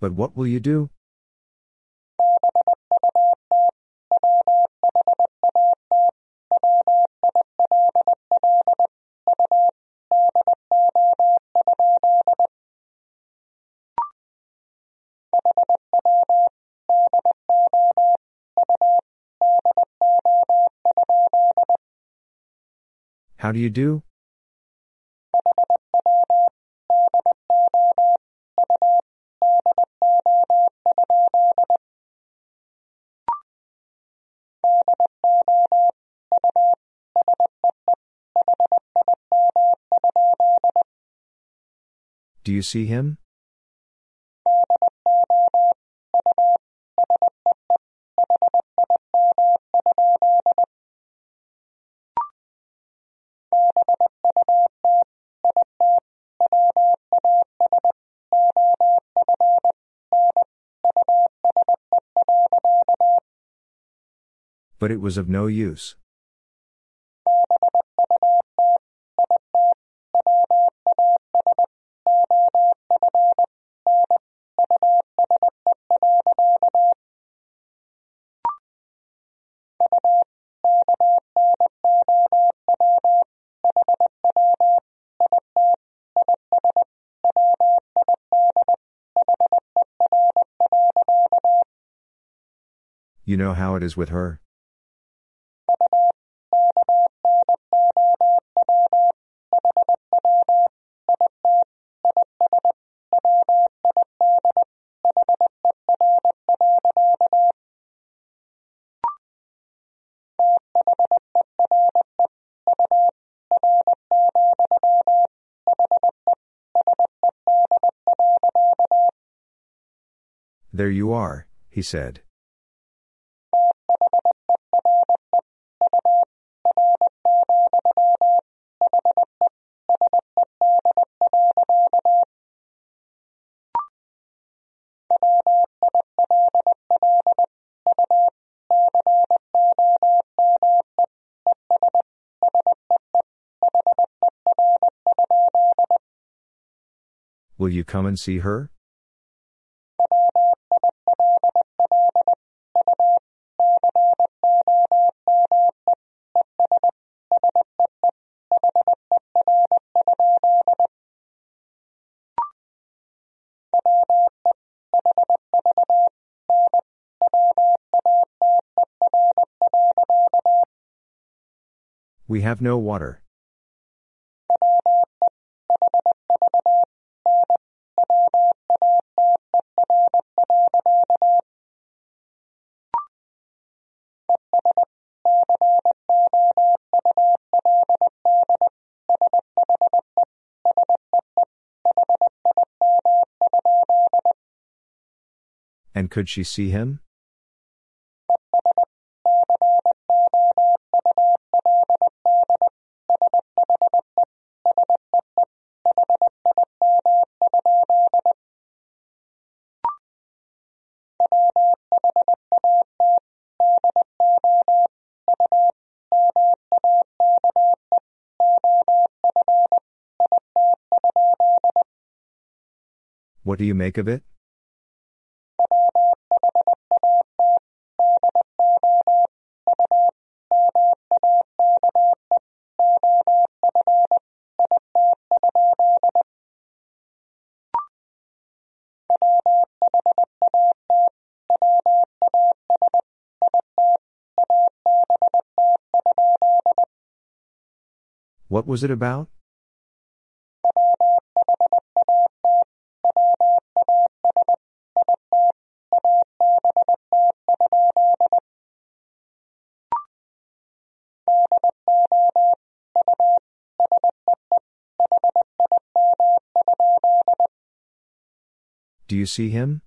But what will you do? How do you do? Do you see him? But it was of no use. You know how it is with her? There you are, he said. Will you come and see her? We have no water. And could she see him? What do you make of it? What was it about? You see him?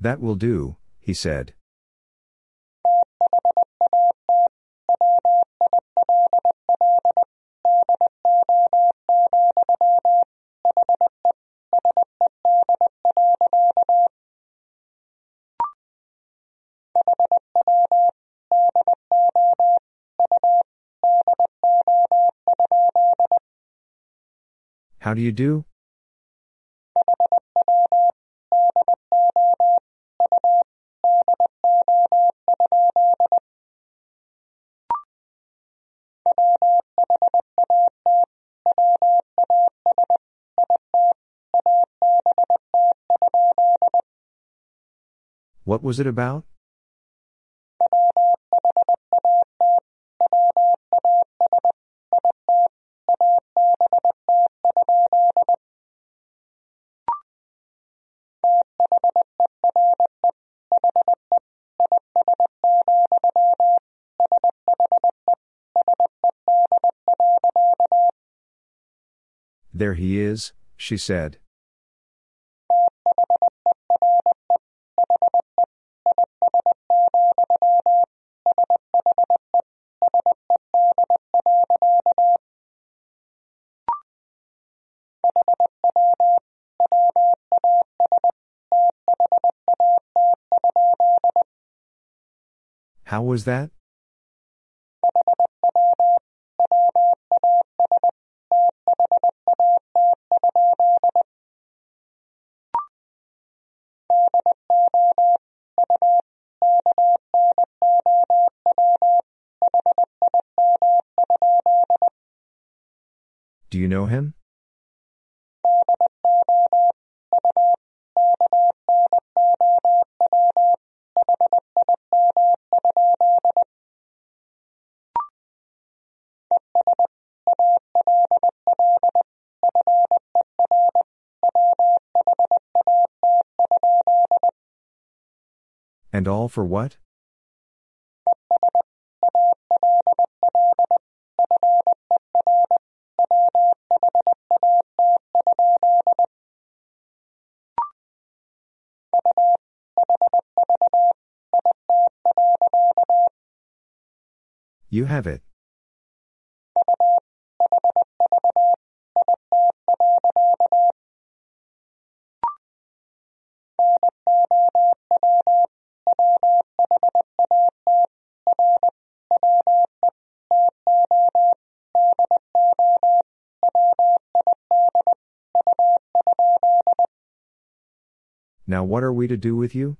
That will do, he said. How do you do? What was it about? There he is, she said. How was that? And all for what? You have it. Now what are we to do with you?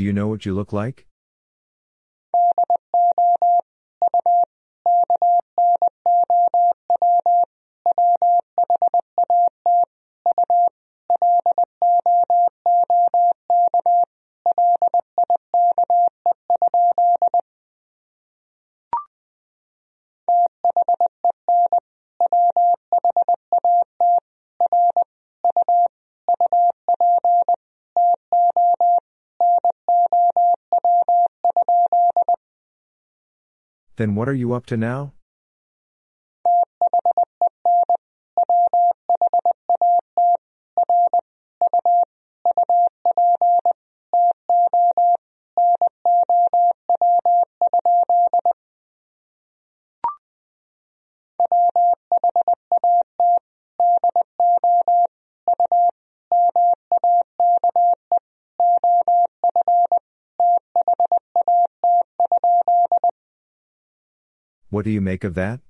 Do you know what you look like? Then what are you up to now? What do you make of that?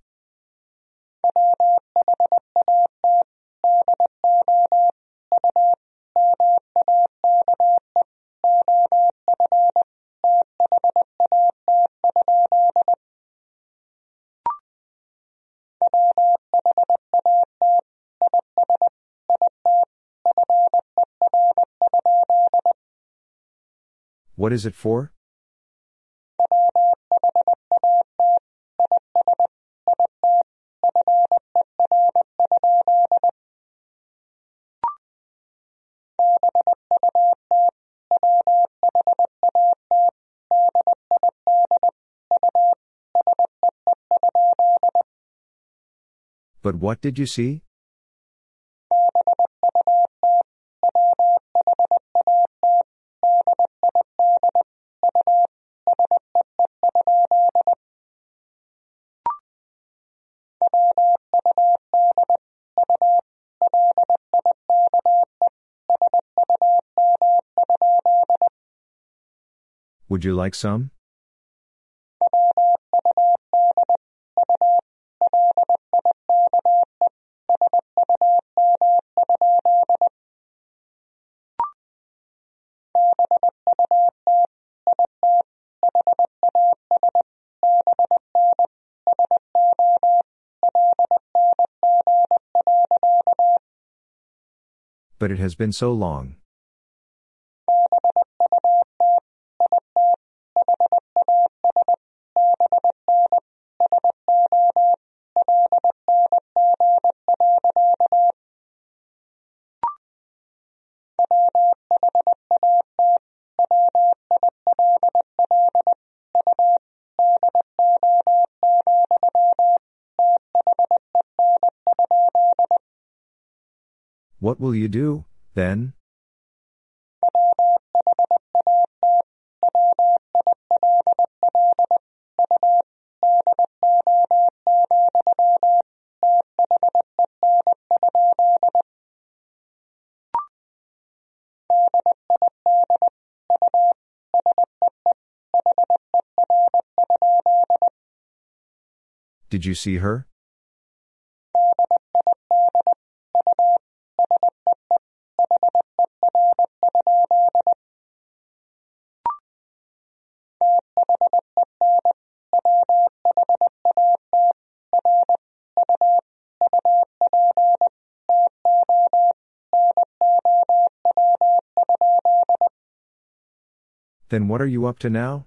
What is it for? But what did you see? Would you like some? But it has been so long. What will you do, then? Did you see her? Then what are you up to now?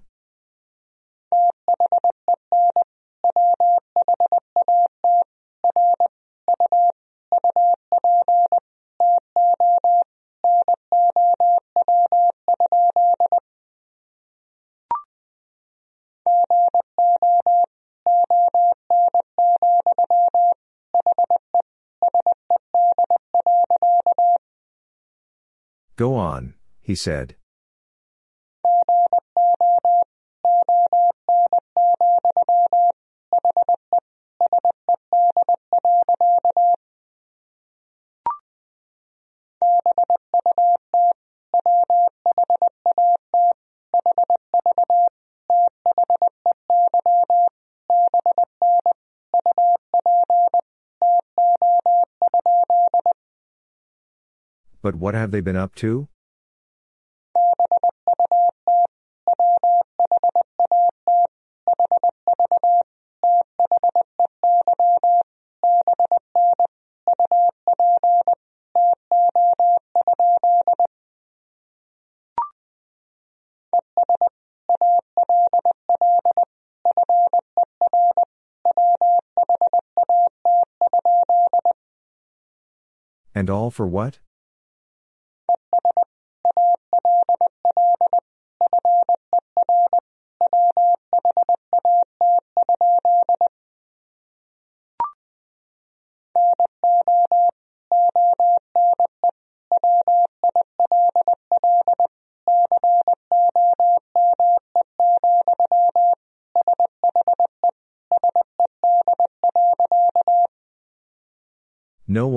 Go on, he said. But what have they been up to? And all for what?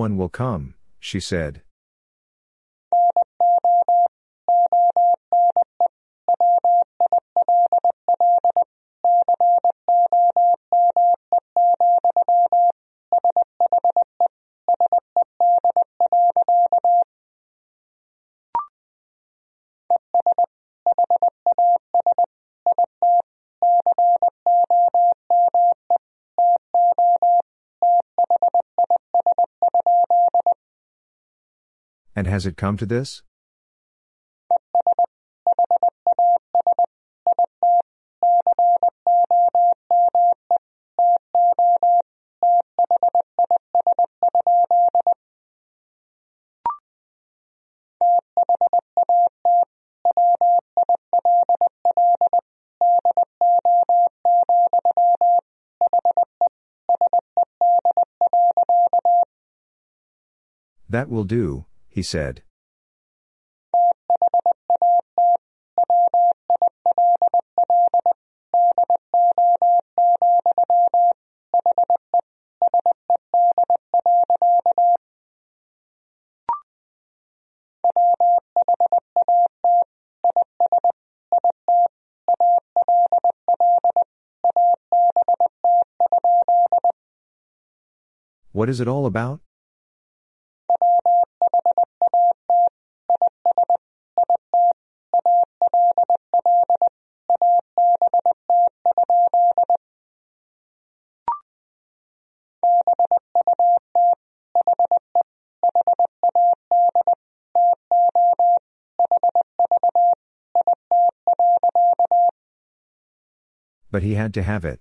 One will come, she said. Has it come to this? That will do, he said. What is it all about? But he had to have it.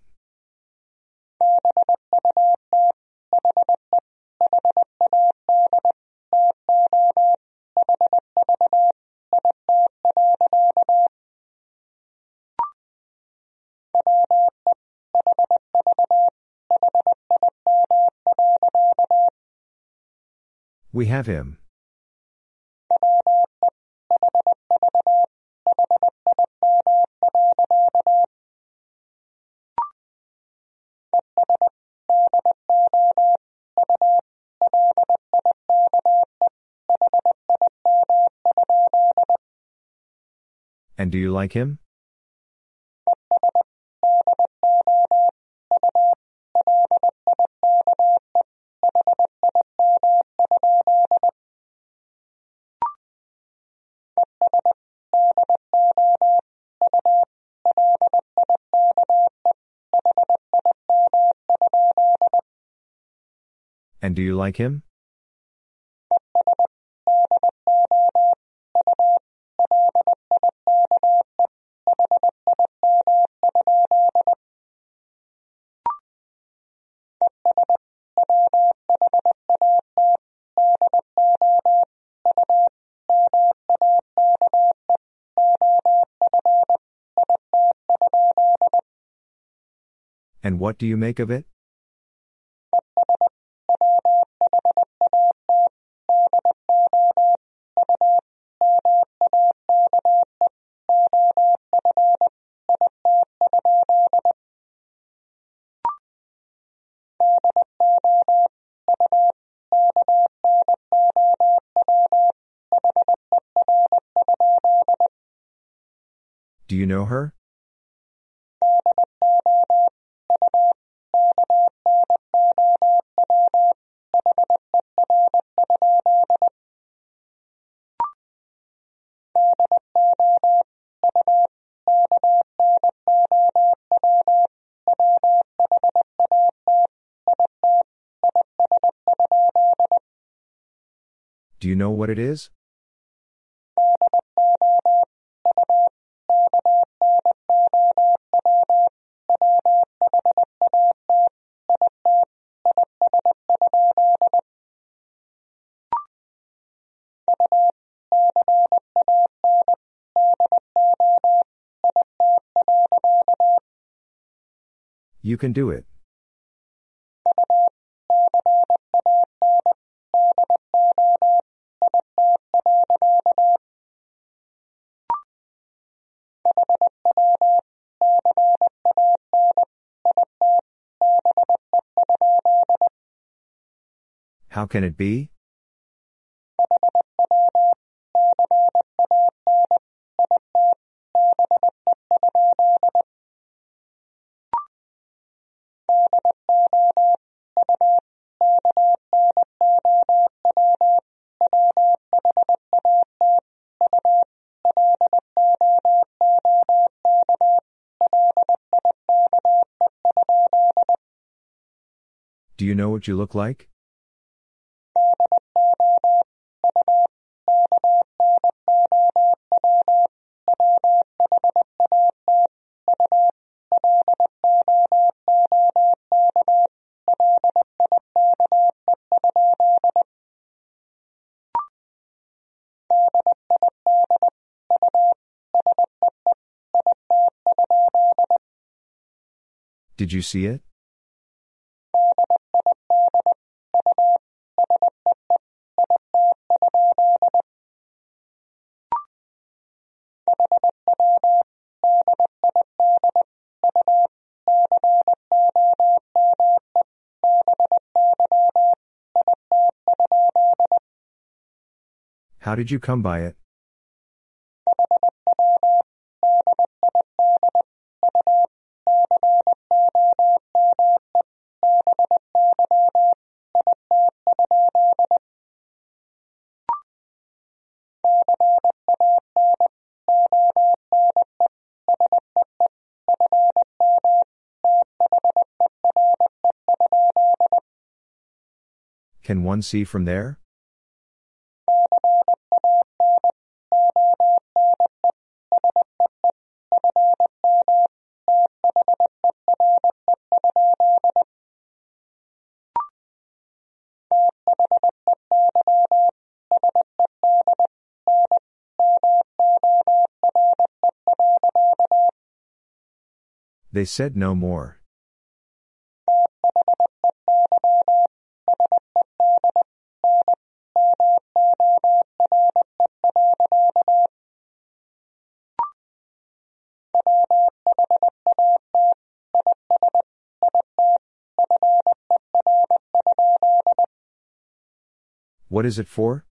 We have him. And do you like him? And do you like him? What do you make of it? Know what it is? You can do it. How can it be? Do you know what you look like? Did you see it? How did you come by it? One see from there? They said no more. What is it for?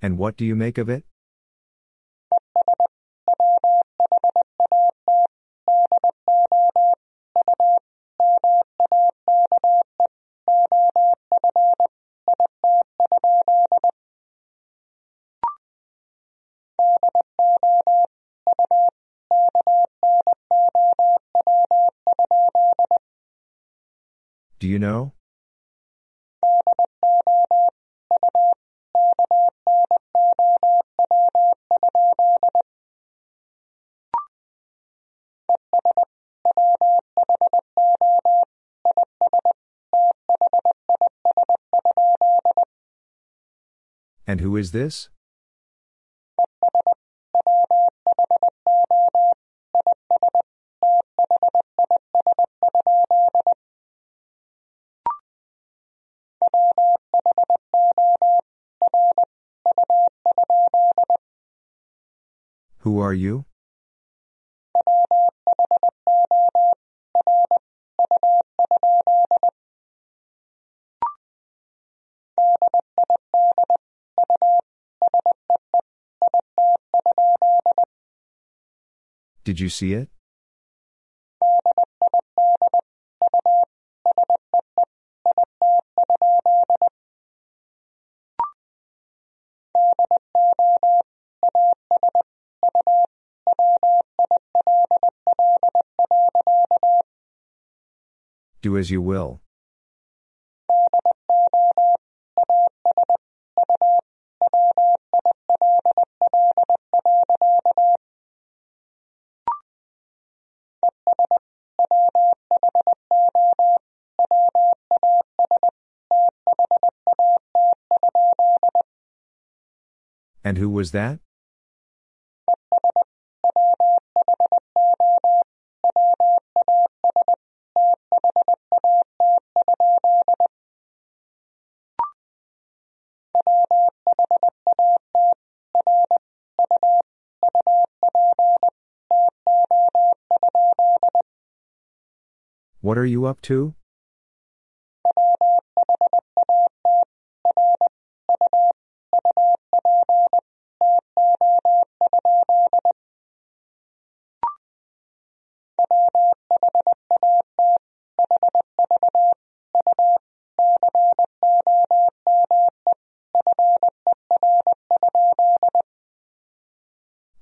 And what do you make of it? Know? And who is this? Who are you? Did you see it? Do as you will. And who was that? What are you up to?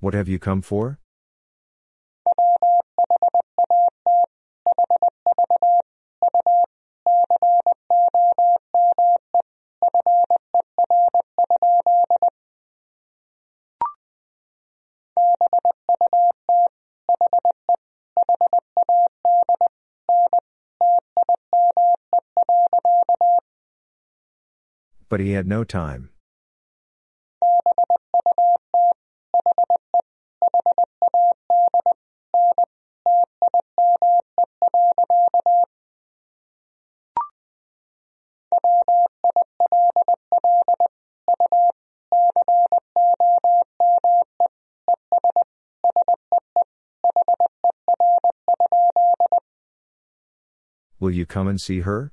What have you come for? He had no time. Will you come and see her?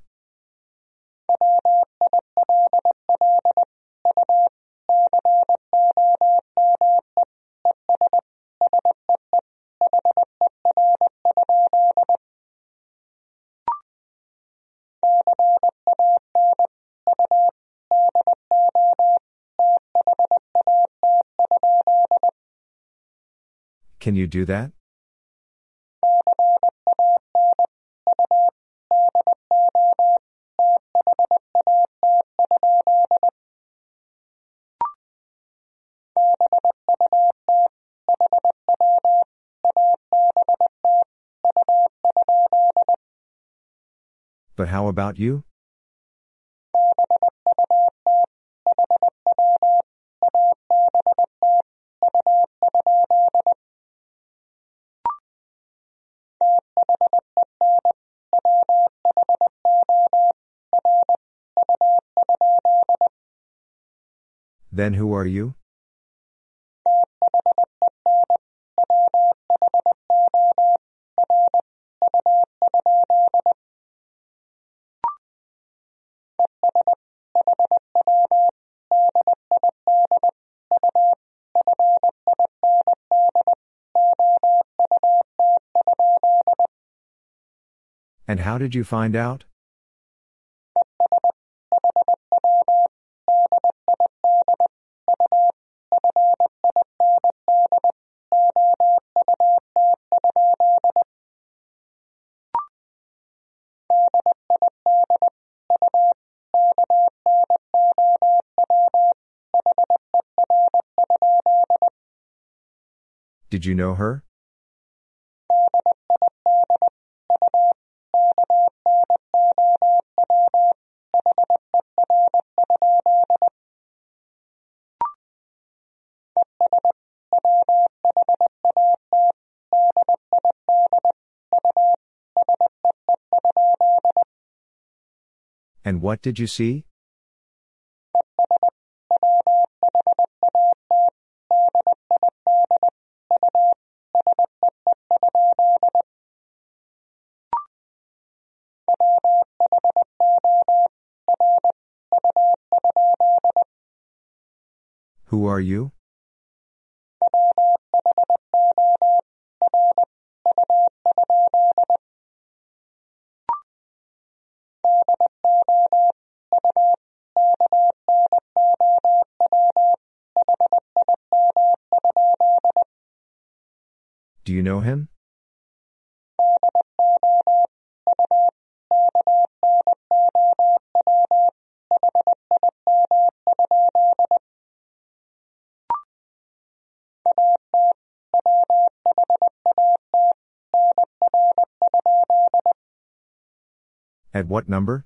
Can you do that? But how about you? Then who are you? And how did you find out? Did you know her? And what did you see? Who are you? What number?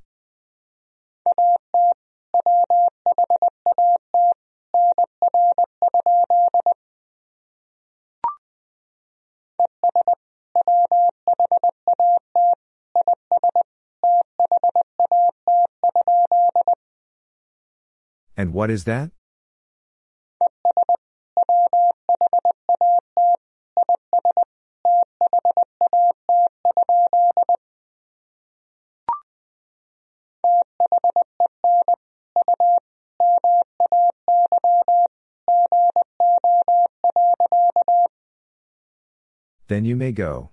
And what is that? Then you may go.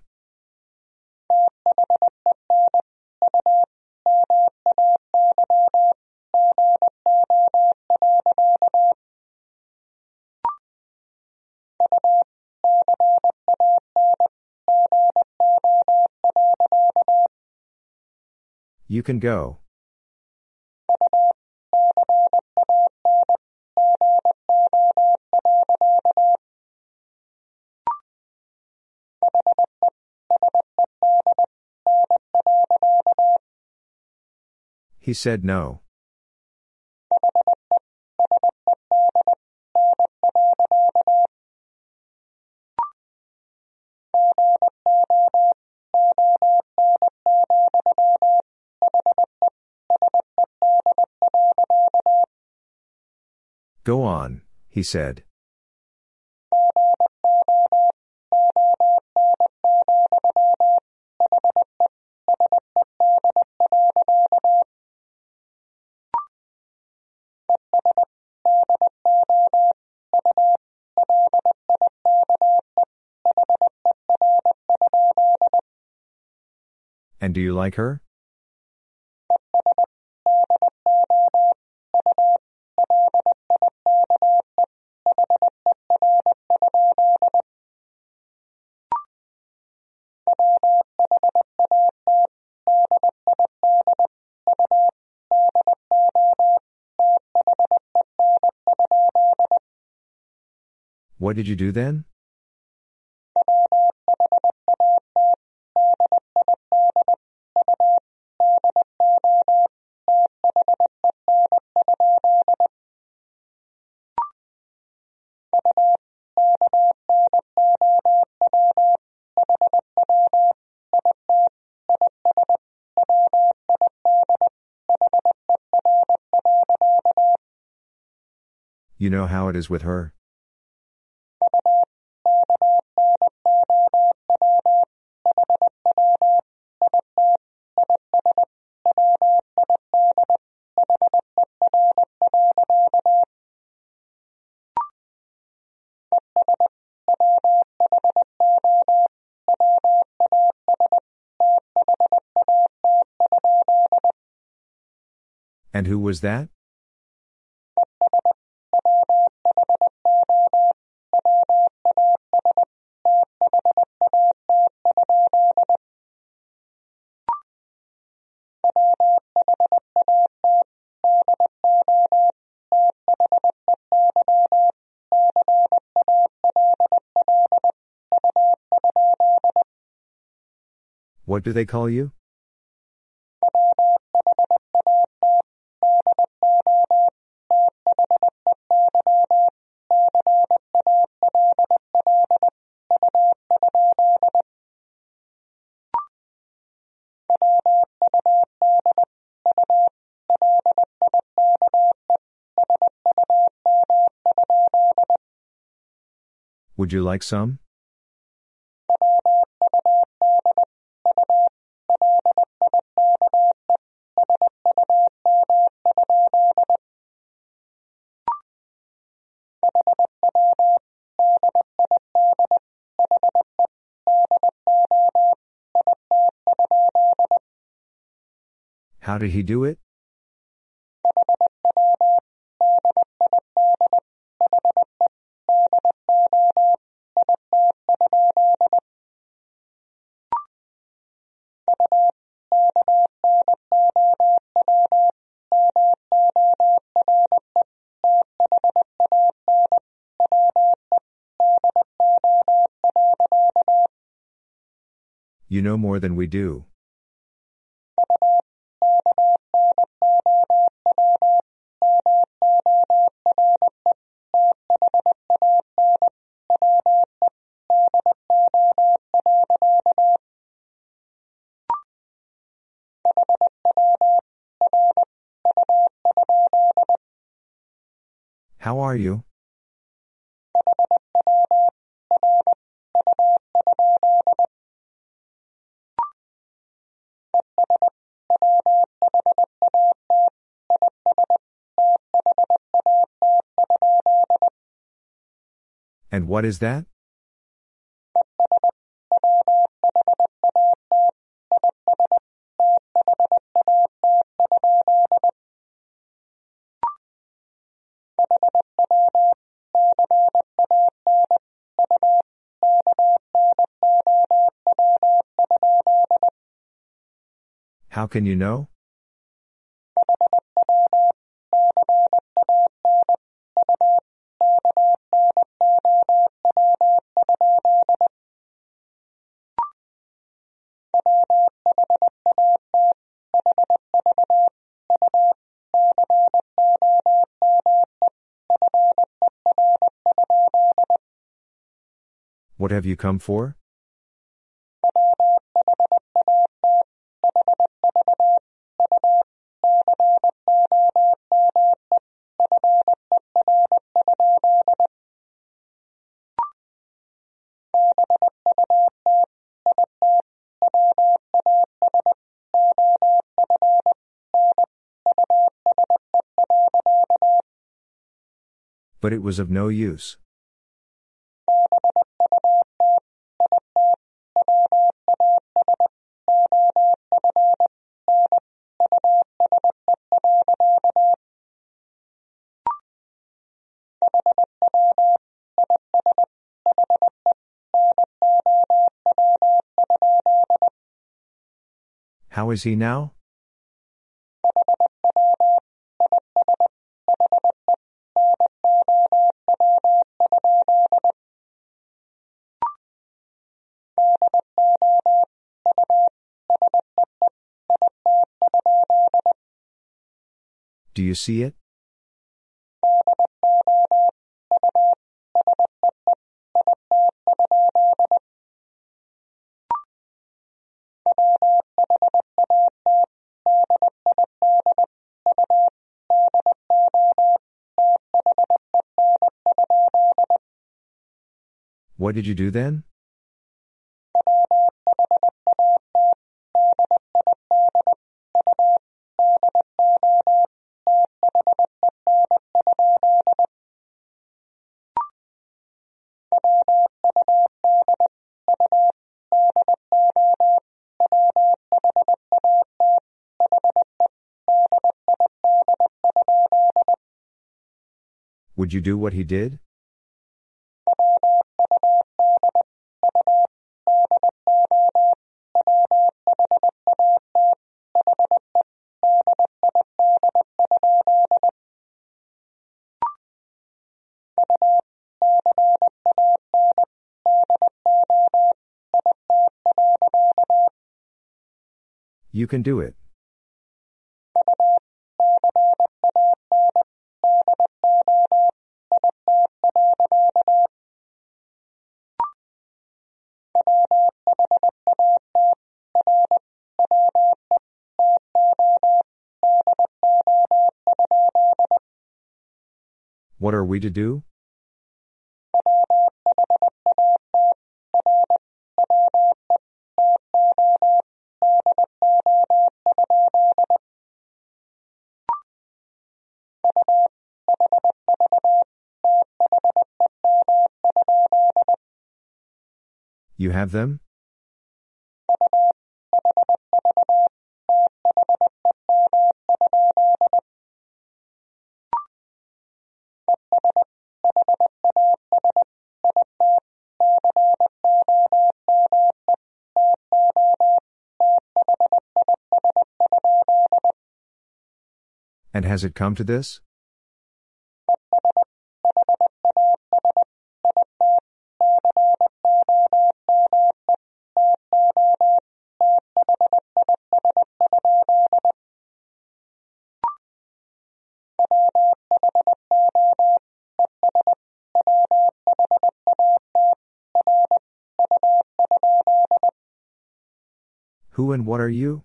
You can go. He said no. Go on, he said. And do you like her? What did you do then? You know how it is with her? And who was that? What do they call you? Would you like some? Did he do it? You know more than we do. Are you? And what is that? Can you know? What have you come for? But it was of no use. How is he now? Do you see it? What did you do then? Would you do what he did? You can do it. we to do? You have them? Has it come to this? Who and what are you?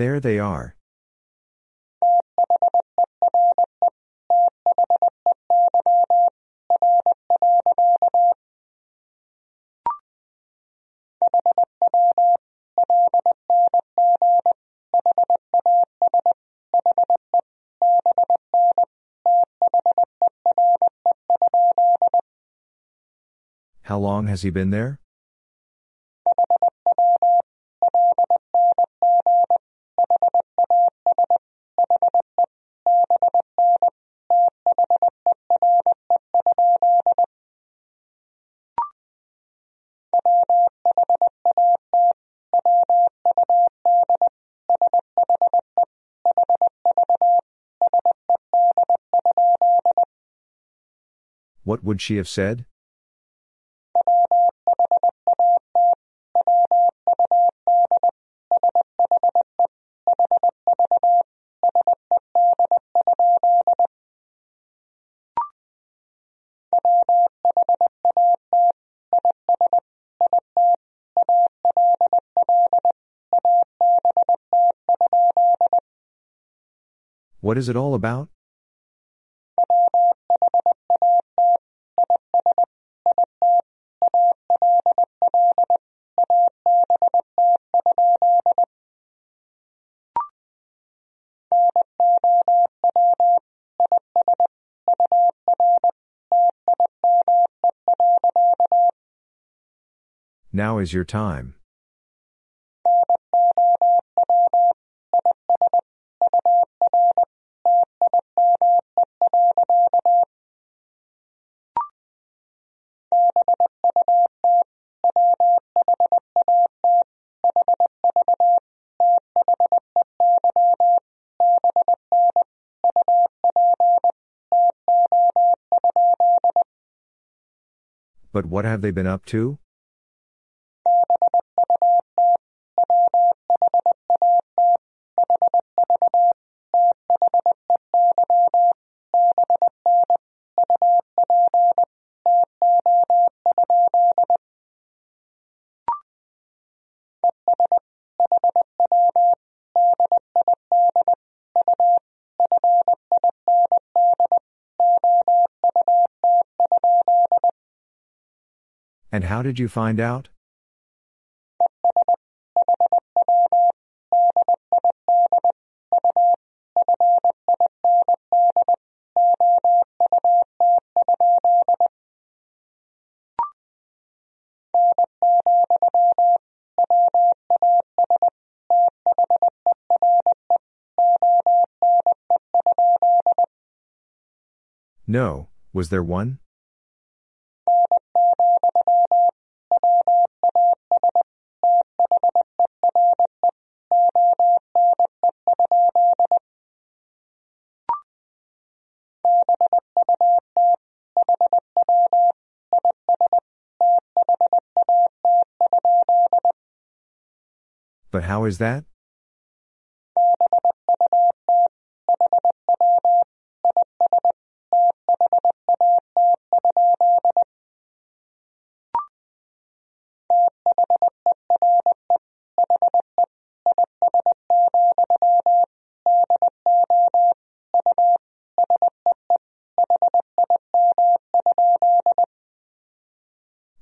There they are. How long has he been there? Would she have said? What is it all about? Now is your time. But what have they been up to? And how did you find out? No, was there one? how is that?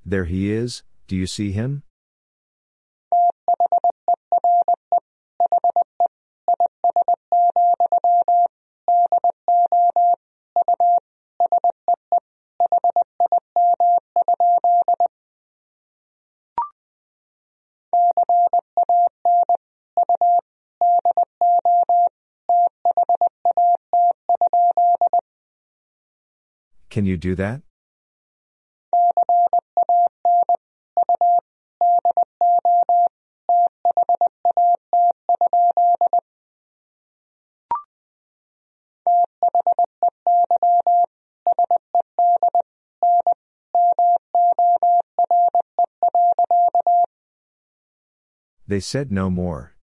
There he is, do you see him? You do that? They said no more.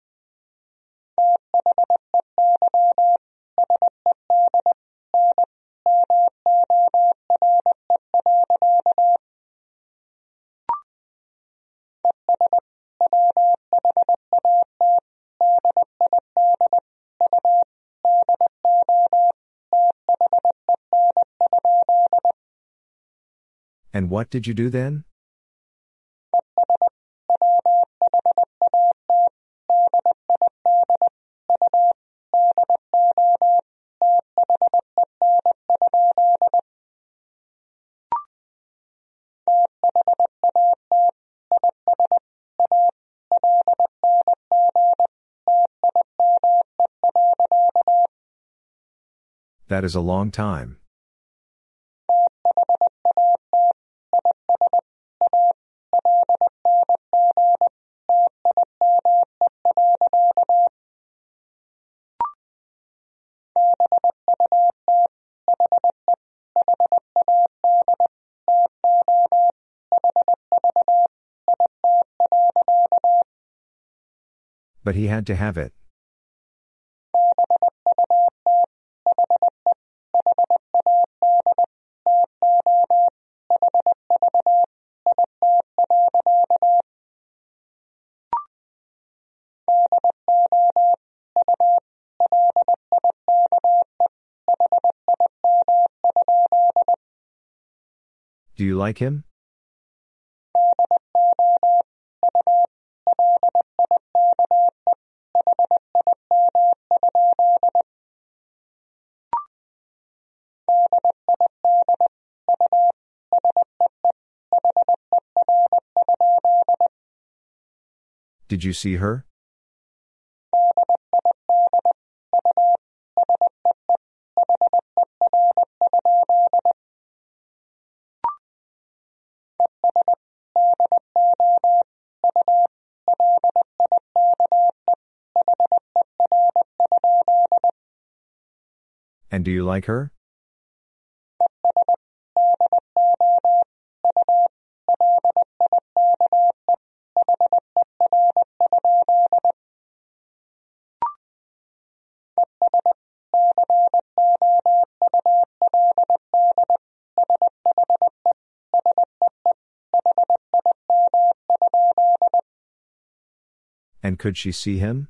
And what did you do then? That is a long time. But he had to have it. Do you like him? Did you see her? And do you like her? Could she see him?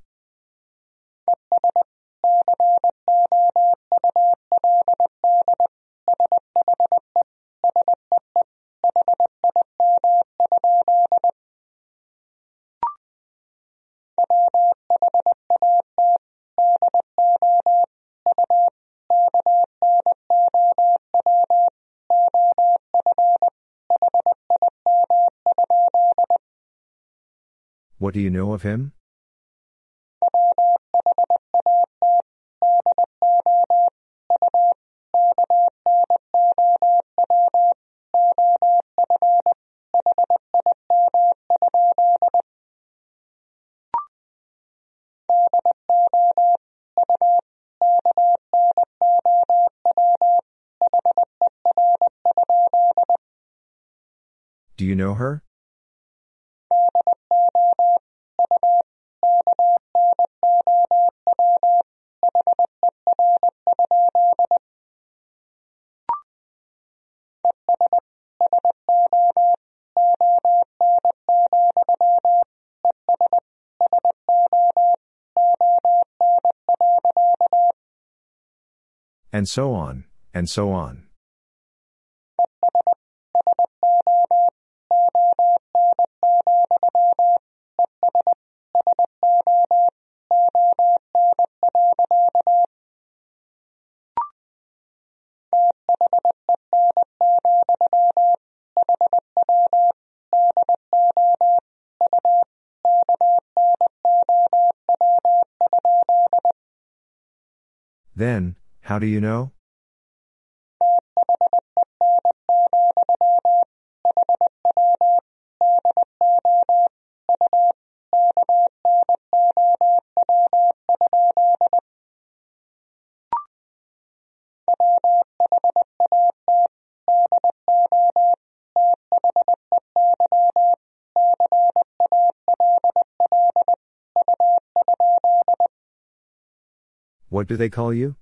What do you know of him? And so on, and so on. Then, how do you know? What do they call you?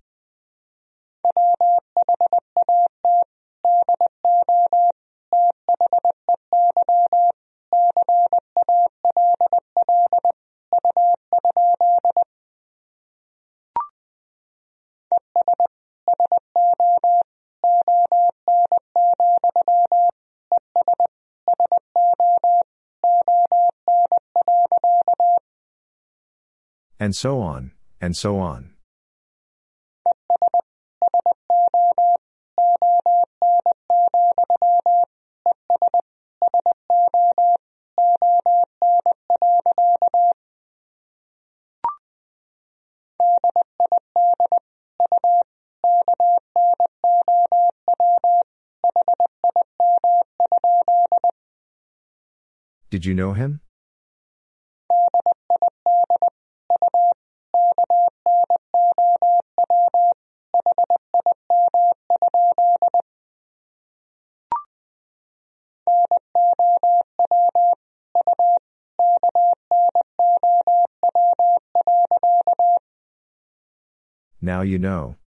And so on, and so on. Did you know him? Now you know.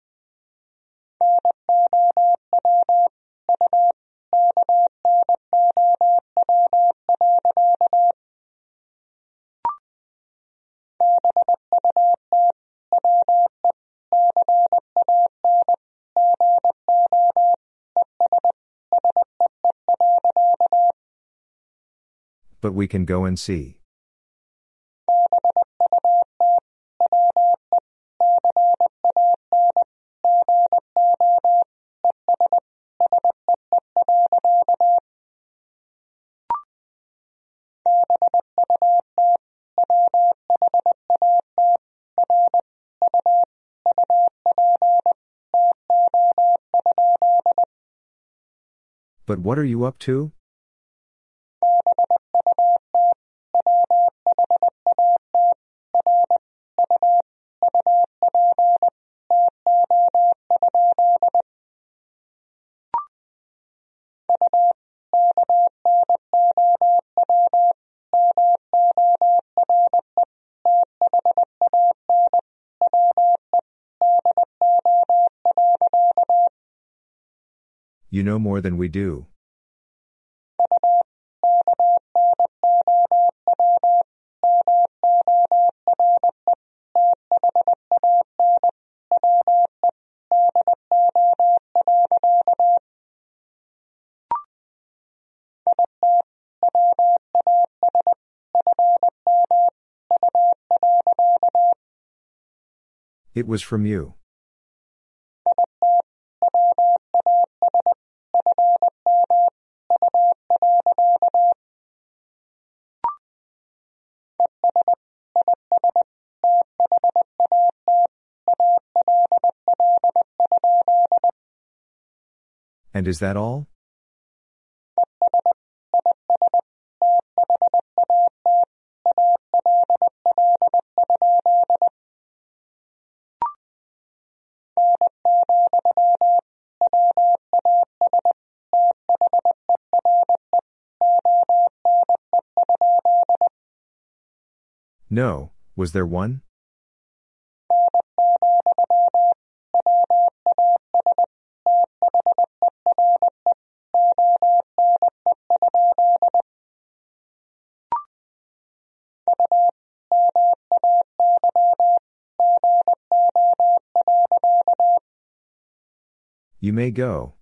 But we can go and see. But what are you up to? You know more than we do. It was from you. And is that all? No, was there one? You may go.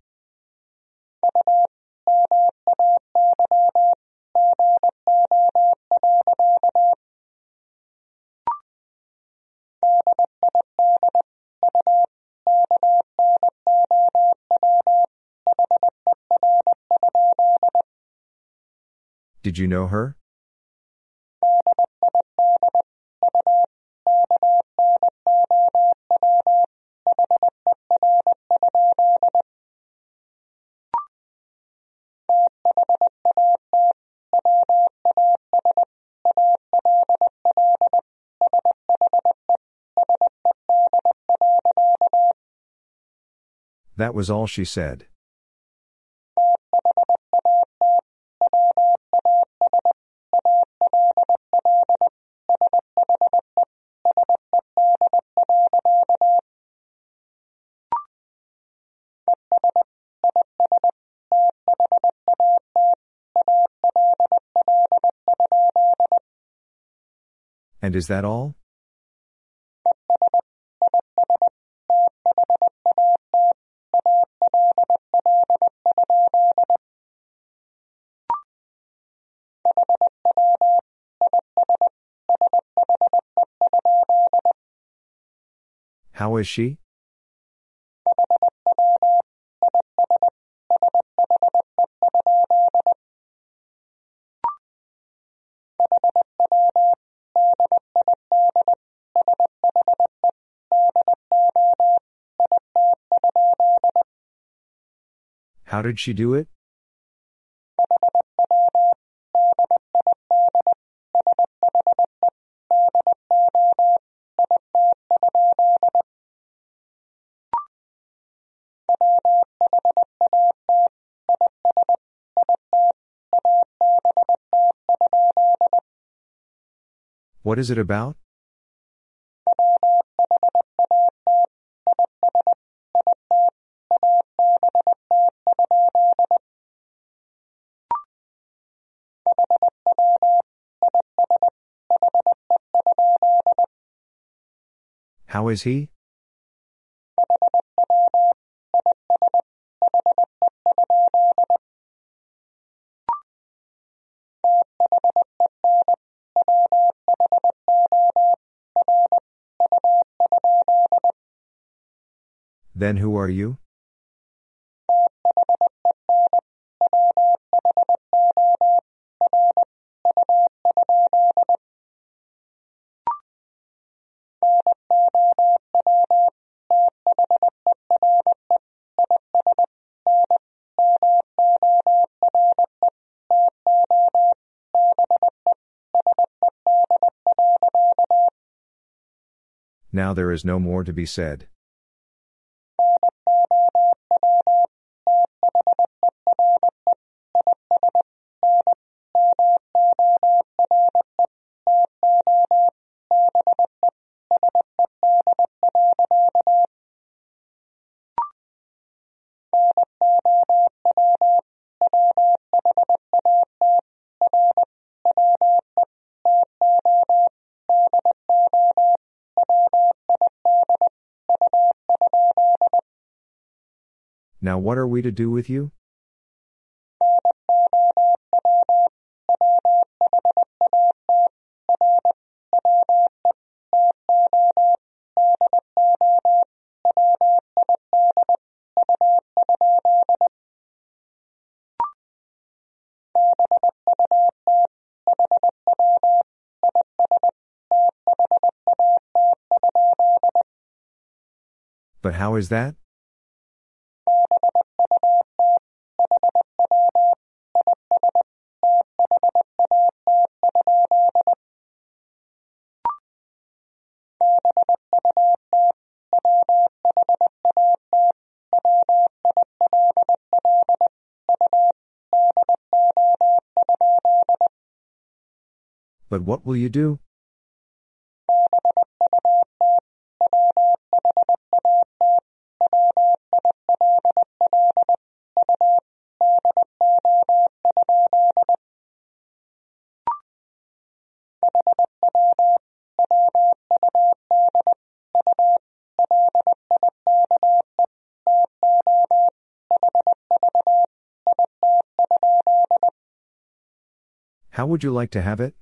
Did you know her? That was all she said. And is that all? How is she? How did she do it? What is it about? How is he? Then who are you? Now there is no more to be said. What are we to do with you? But how is that? But what will you do? How would you like to have it?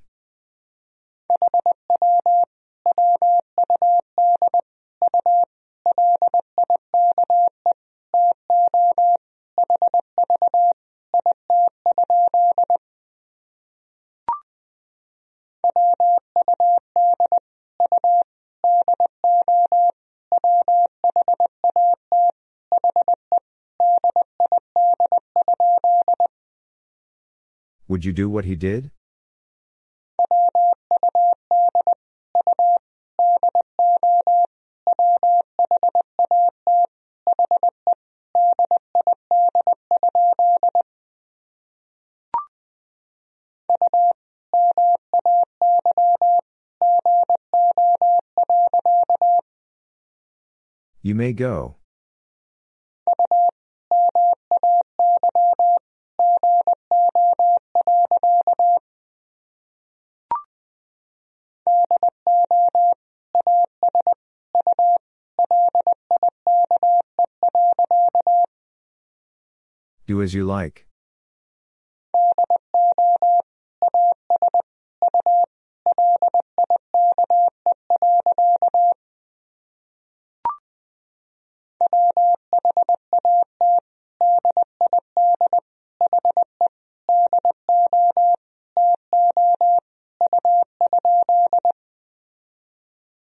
Would you do what he did? You may go. As you like.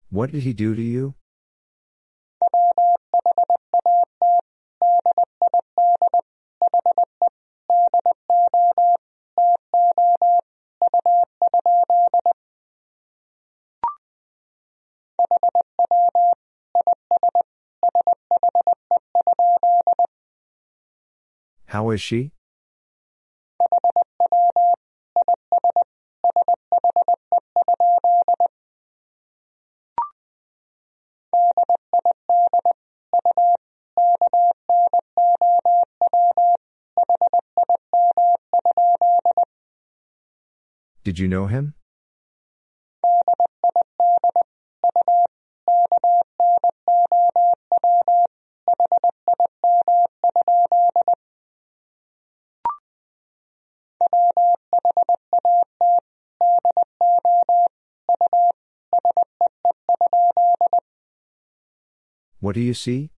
What did he do to you? Is she? Did you know him? What do you see?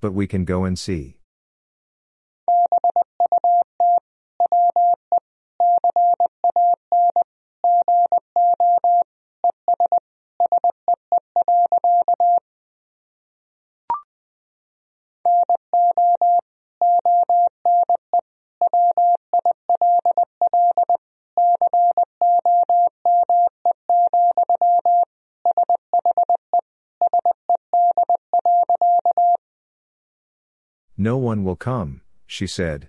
But we can go and see. No one will come, she said.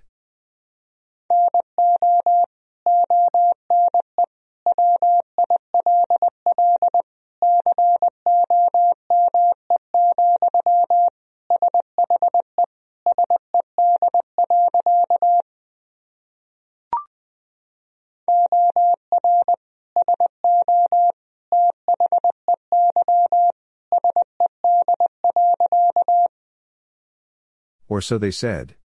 Or so they said.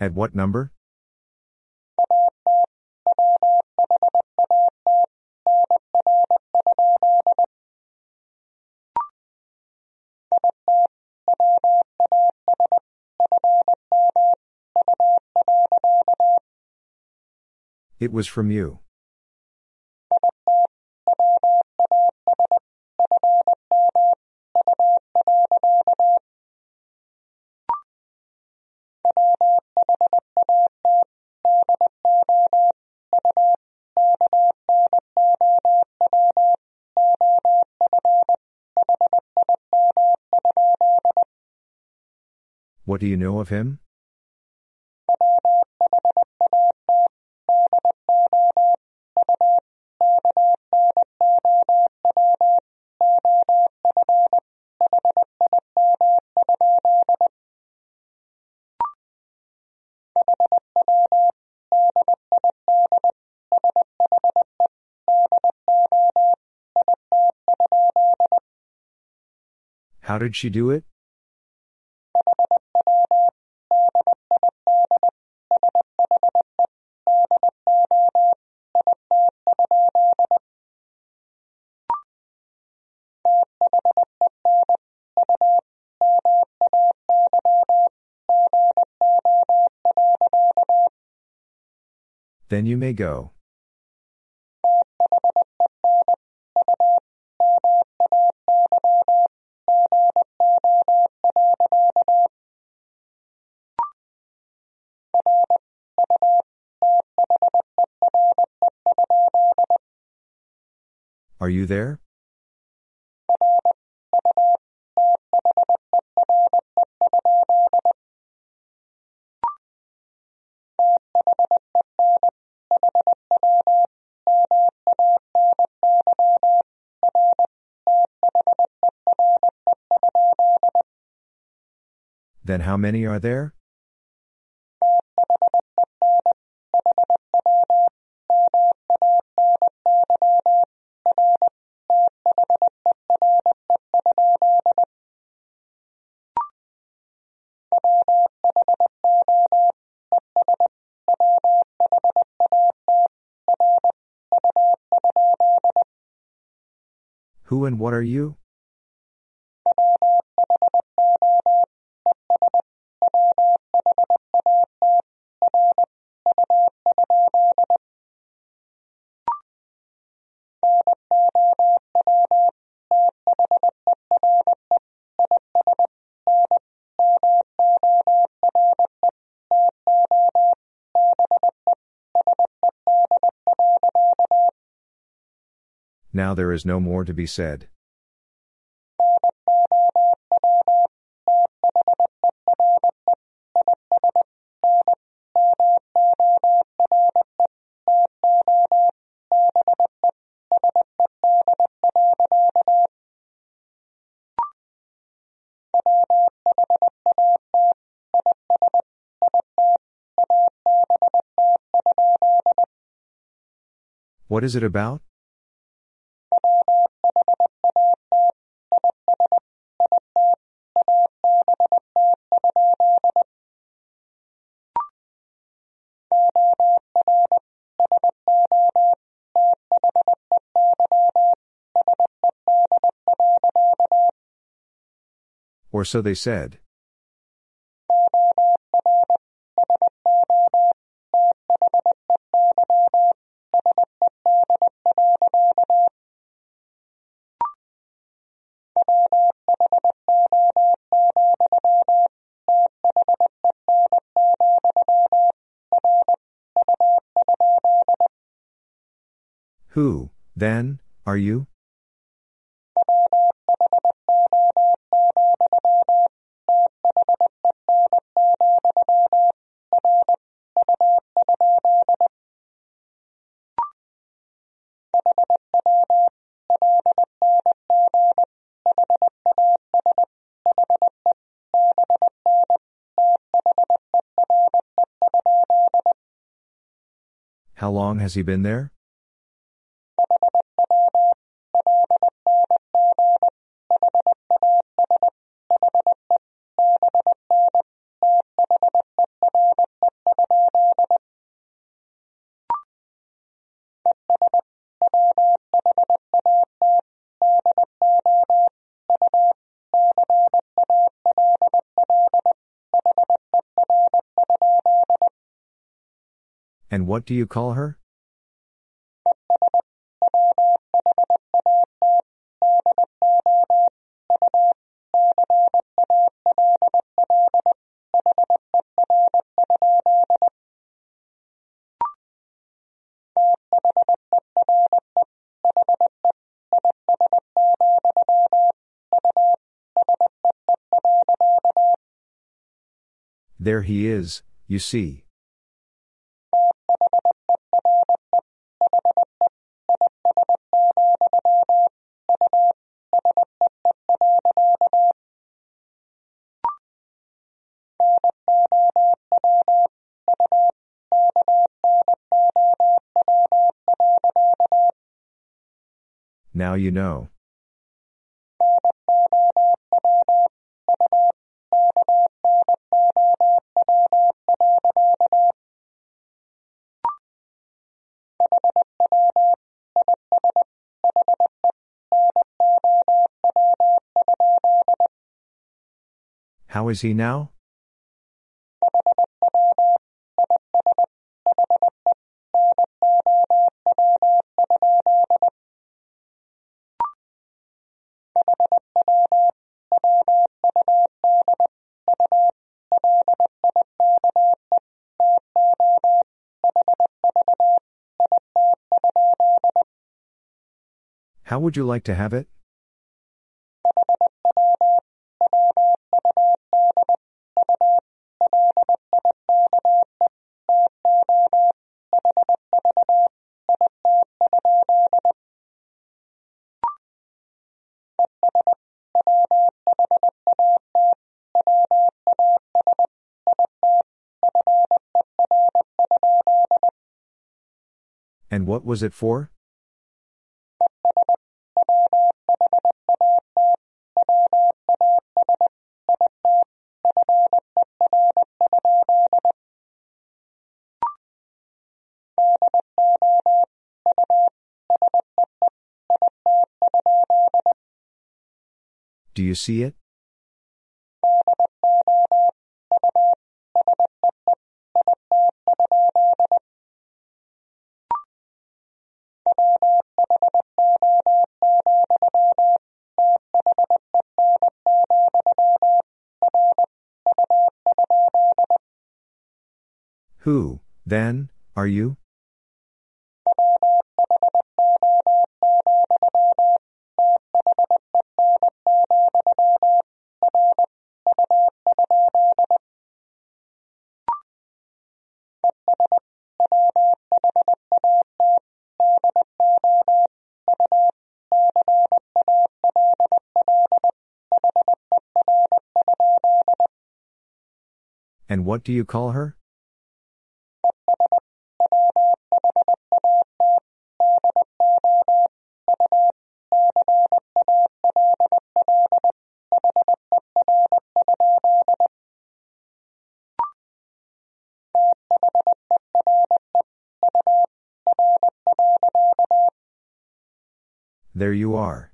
At what number? It was from you. What do you know of him? How did she do it? Then you may go. Are you there? Then how many are there? And what are you? Now there is no more to be said. What is it about? Or so they said. Who, then, are you? Long has he been there? And what do you call her? There he is, you see. Now you know. Is he now? How would you like to have it? What was it for? Do you see it? Who, then, are you? And what do you call her? There you are.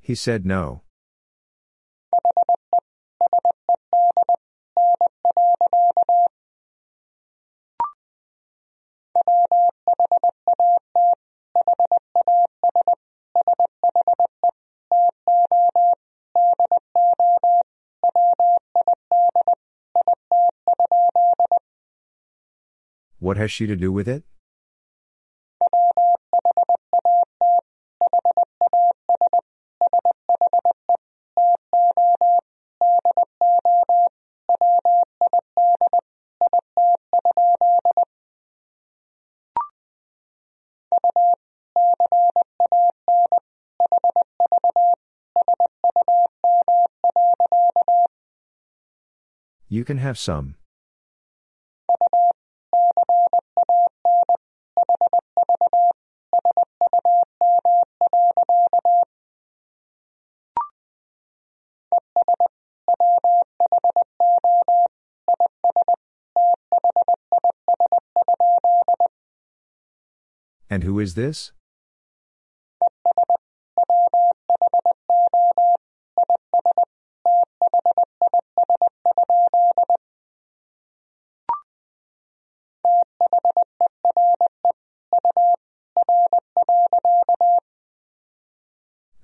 He said no. Has she to do with it? You can have some. And who is this?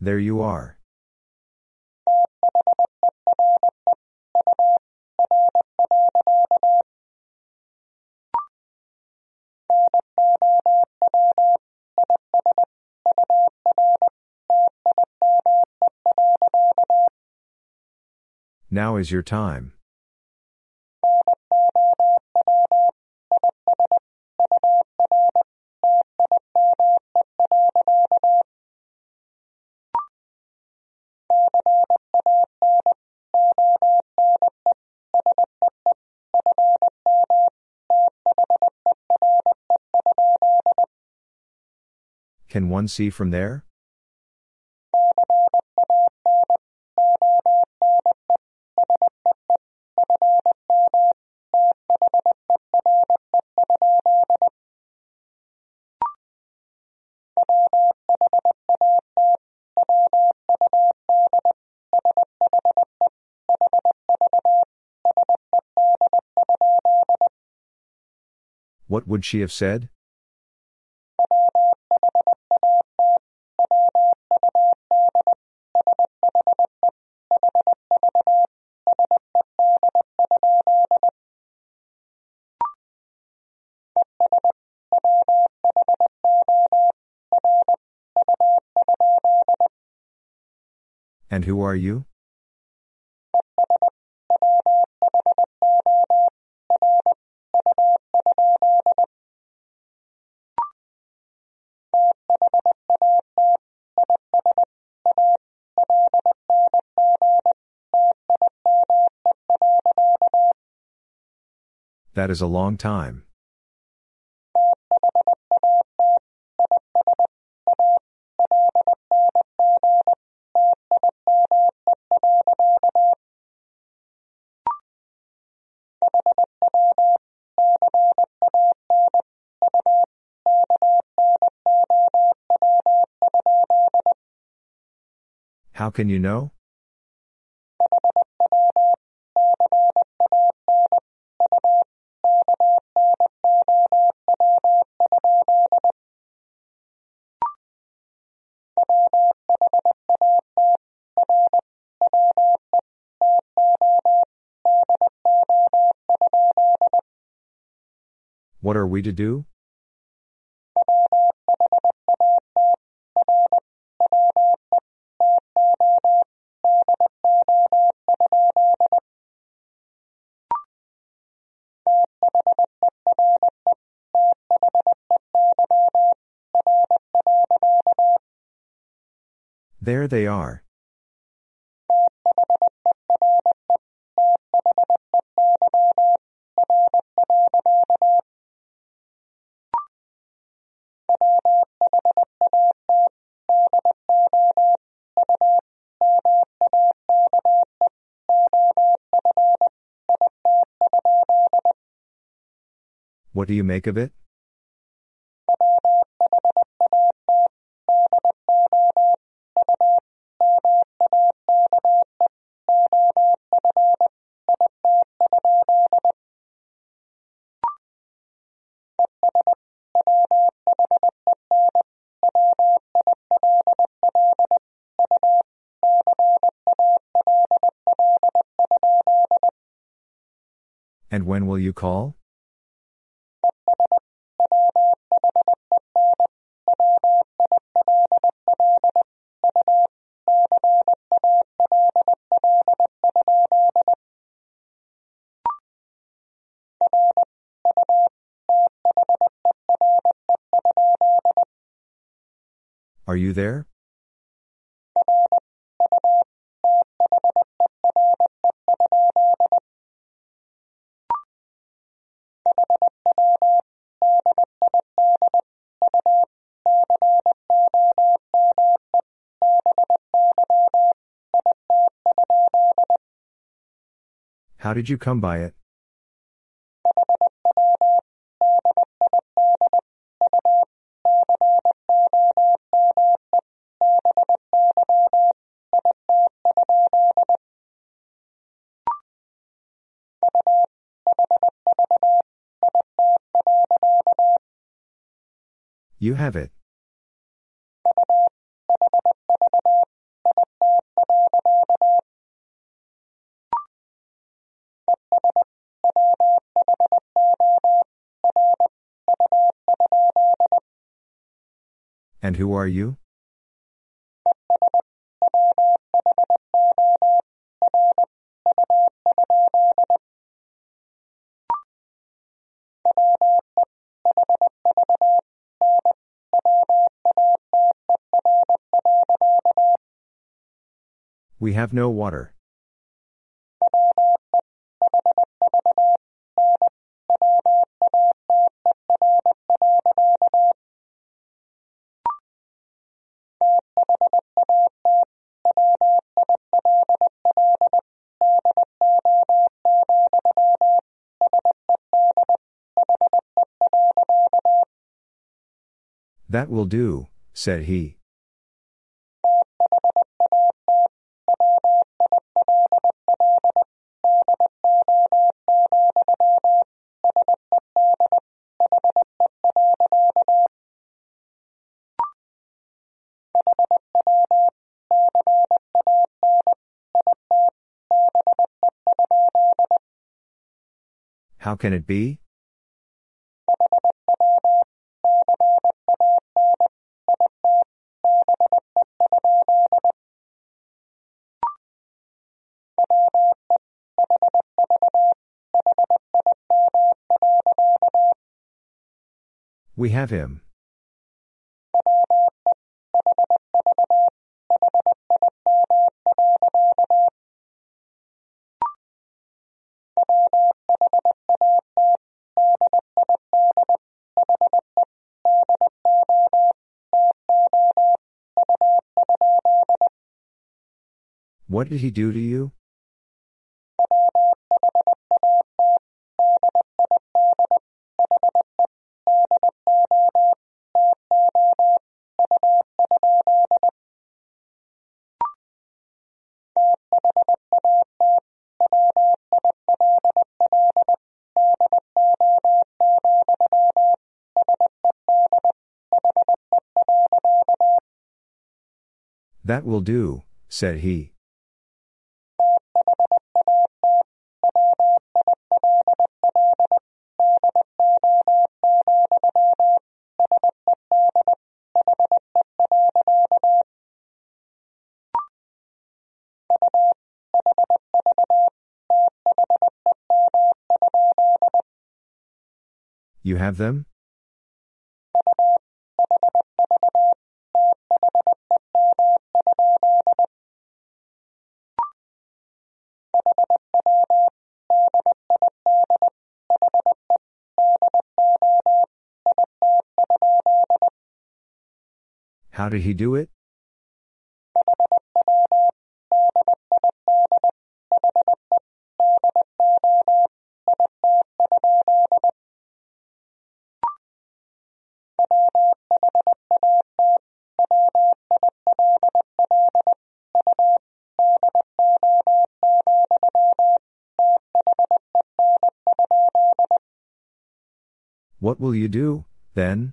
There you are. Now is your time. Can one see from there? What would she have said? And who are you? That is a long time. How can you know? We to do? There they are. What do you make of it? And when will you call? Are you there? How did you come by it? You have it. And who are you? We have no water. That will do, said he. Can it be? We have him. What did he do to you? That will do, said he. You have them? How did he do it? What will you do, then?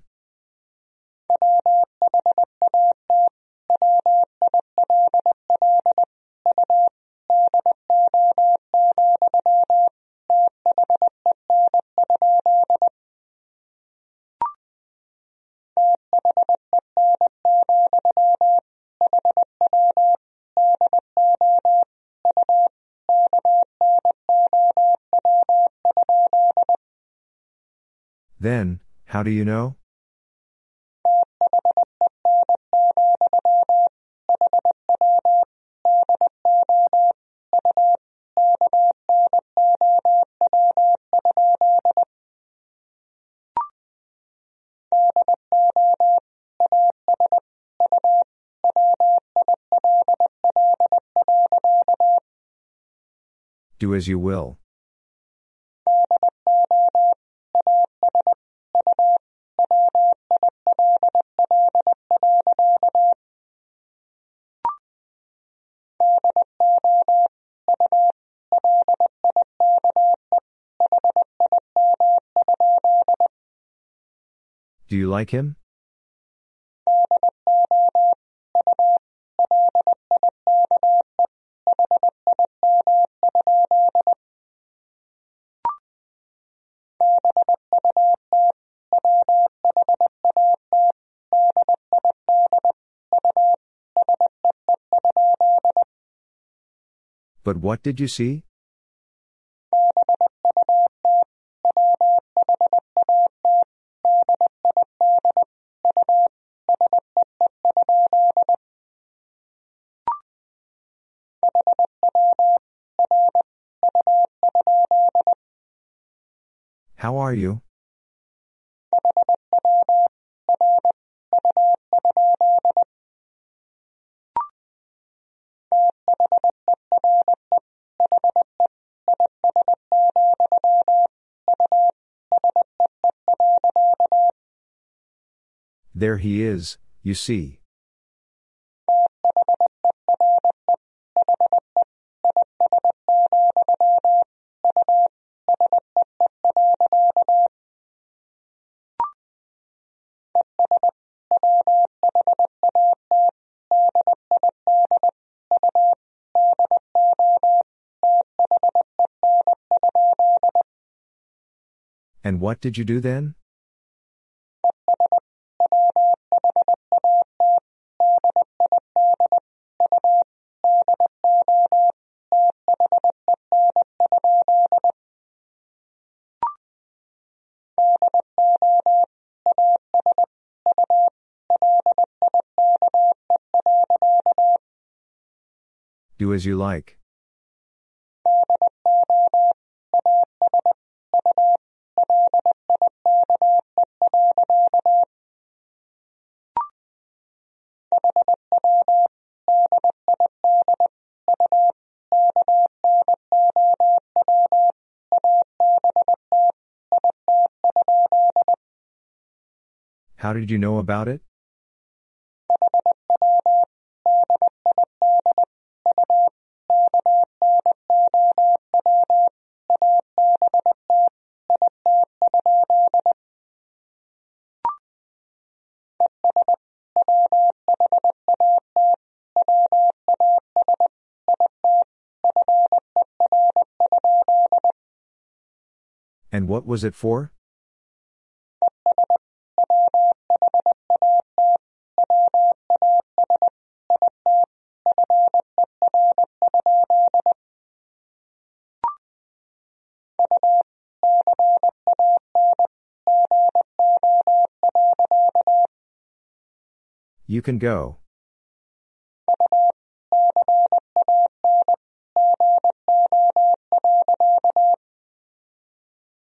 Do you know? Do as you will. Do you like him? But what did you see? You? There he is, you see. What did you do then? Do as you like. Did you know about it? And what was it for? You can go.